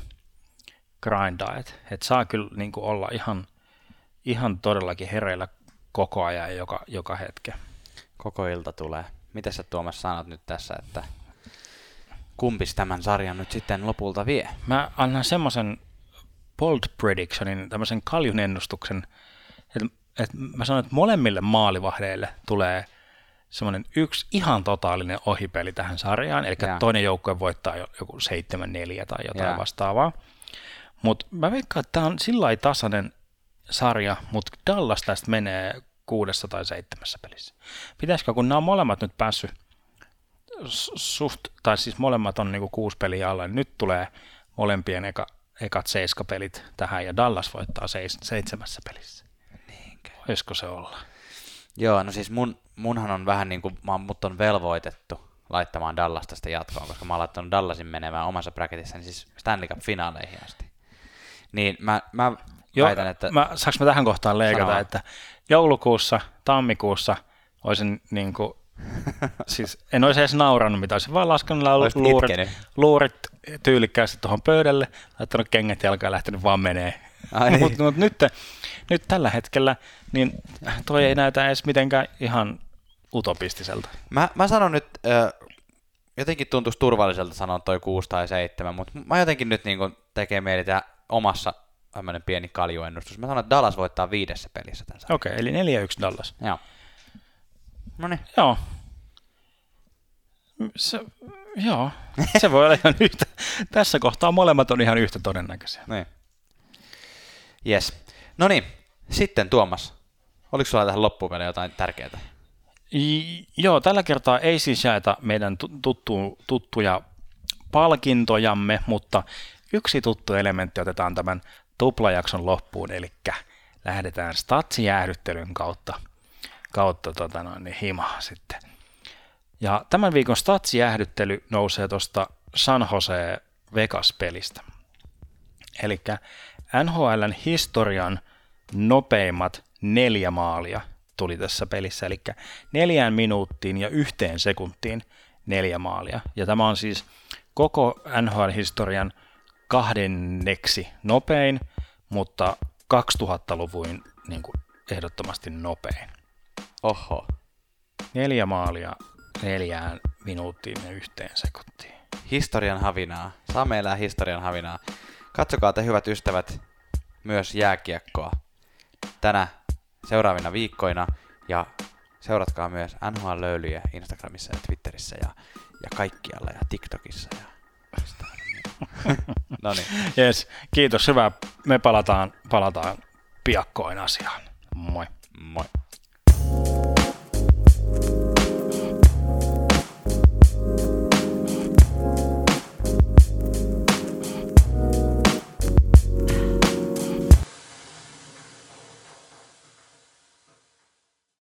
grindajat. Että saa kyllä niin kuin olla ihan, ihan todellakin hereillä koko ajan ja joka, joka hetke. Koko ilta tulee. Mitä sä Tuomas sanot nyt tässä, että kumpis tämän sarjan nyt sitten lopulta vie? Mä annan semmoisen bold predictionin, tämmöisen kaljun ennustuksen, että, että mä sanon, että molemmille maalivahdeille tulee semmoinen yksi ihan totaalinen ohipeli tähän sarjaan, eli Jaa. toinen joukkue voittaa jo- joku 7-4 tai jotain Jaa. vastaavaa. Mutta mä veikkaan, että tämä on sillä tasainen sarja, mutta Dallas tästä menee kuudessa tai seitsemässä pelissä. Pitäisikö, kun nämä on molemmat nyt päässyt suht, tai siis molemmat on niinku kuusi peliä alla, niin nyt tulee molempien eka, ekat seiskapelit tähän, ja Dallas voittaa seis, seitsemässä pelissä. Niinkö? Voisiko se olla? Joo, no siis mun, munhan on vähän niin kuin, mä, mut on velvoitettu laittamaan Dallasta sitä jatkoon, koska mä oon laittanut Dallasin menemään omassa bracketissani siis Stanley Cup-finaaleihin asti. Niin mä, mä Joo, väitän, että... mä, saanko mä tähän kohtaan leikata, vaan. että joulukuussa, tammikuussa olisin niin kuin, siis en olisi edes naurannut, mitä olisin vaan laskenut Olisit luurit, itkenyt. luurit tyylikkäästi tuohon pöydälle, laittanut kengät jalkaan ja lähtenyt vaan menee. Niin. Mutta mut nyt, nyt tällä hetkellä, niin toi ei näytä edes mitenkään ihan utopistiselta. Mä, mä sanon nyt, ö, jotenkin tuntuisi turvalliselta sanoa toi 6 tai 7, mutta mä jotenkin nyt niin tekee mieli tehdä omassa tämmöinen pieni kaljuennustus. Mä sanon, että Dallas voittaa viidessä pelissä tämän sarjan. Okei, eli 4-1 Dallas. Joo. No niin. Joo. Se, joo, se voi olla ihan yhtä. Tässä kohtaa molemmat on ihan yhtä todennäköisiä. Niin. Yes. No niin, sitten Tuomas. Oliko sulla tähän loppuun vielä jotain tärkeää? I, joo, tällä kertaa ei siis jaeta meidän tu- tuttu, tuttuja palkintojamme, mutta yksi tuttu elementti otetaan tämän tuplajakson loppuun, eli lähdetään statsijäähdyttelyn kautta, kautta tota noin, niin himaa sitten. Ja tämän viikon statsijäähdyttely nousee tuosta San Jose Vegas-pelistä. Eli NHLn historian nopeimmat neljä maalia tuli tässä pelissä, eli neljään minuuttiin ja yhteen sekuntiin neljä maalia. Ja tämä on siis koko NHL-historian kahdenneksi nopein, mutta 2000-luvuin niin kuin ehdottomasti nopein. Oho. Neljä maalia neljään minuuttiin ja yhteen sekuntiin. Historian havinaa. Saamme elää historian havinaa. Katsokaa te hyvät ystävät myös jääkiekkoa tänä seuraavina viikkoina ja Seuratkaa myös NHL löylyjä Instagramissa ja Twitterissä ja, ja kaikkialla ja TikTokissa. Ja... no niin. Yes, kiitos, hyvä. Me palataan, palataan piakkoin asiaan. Moi. Moi.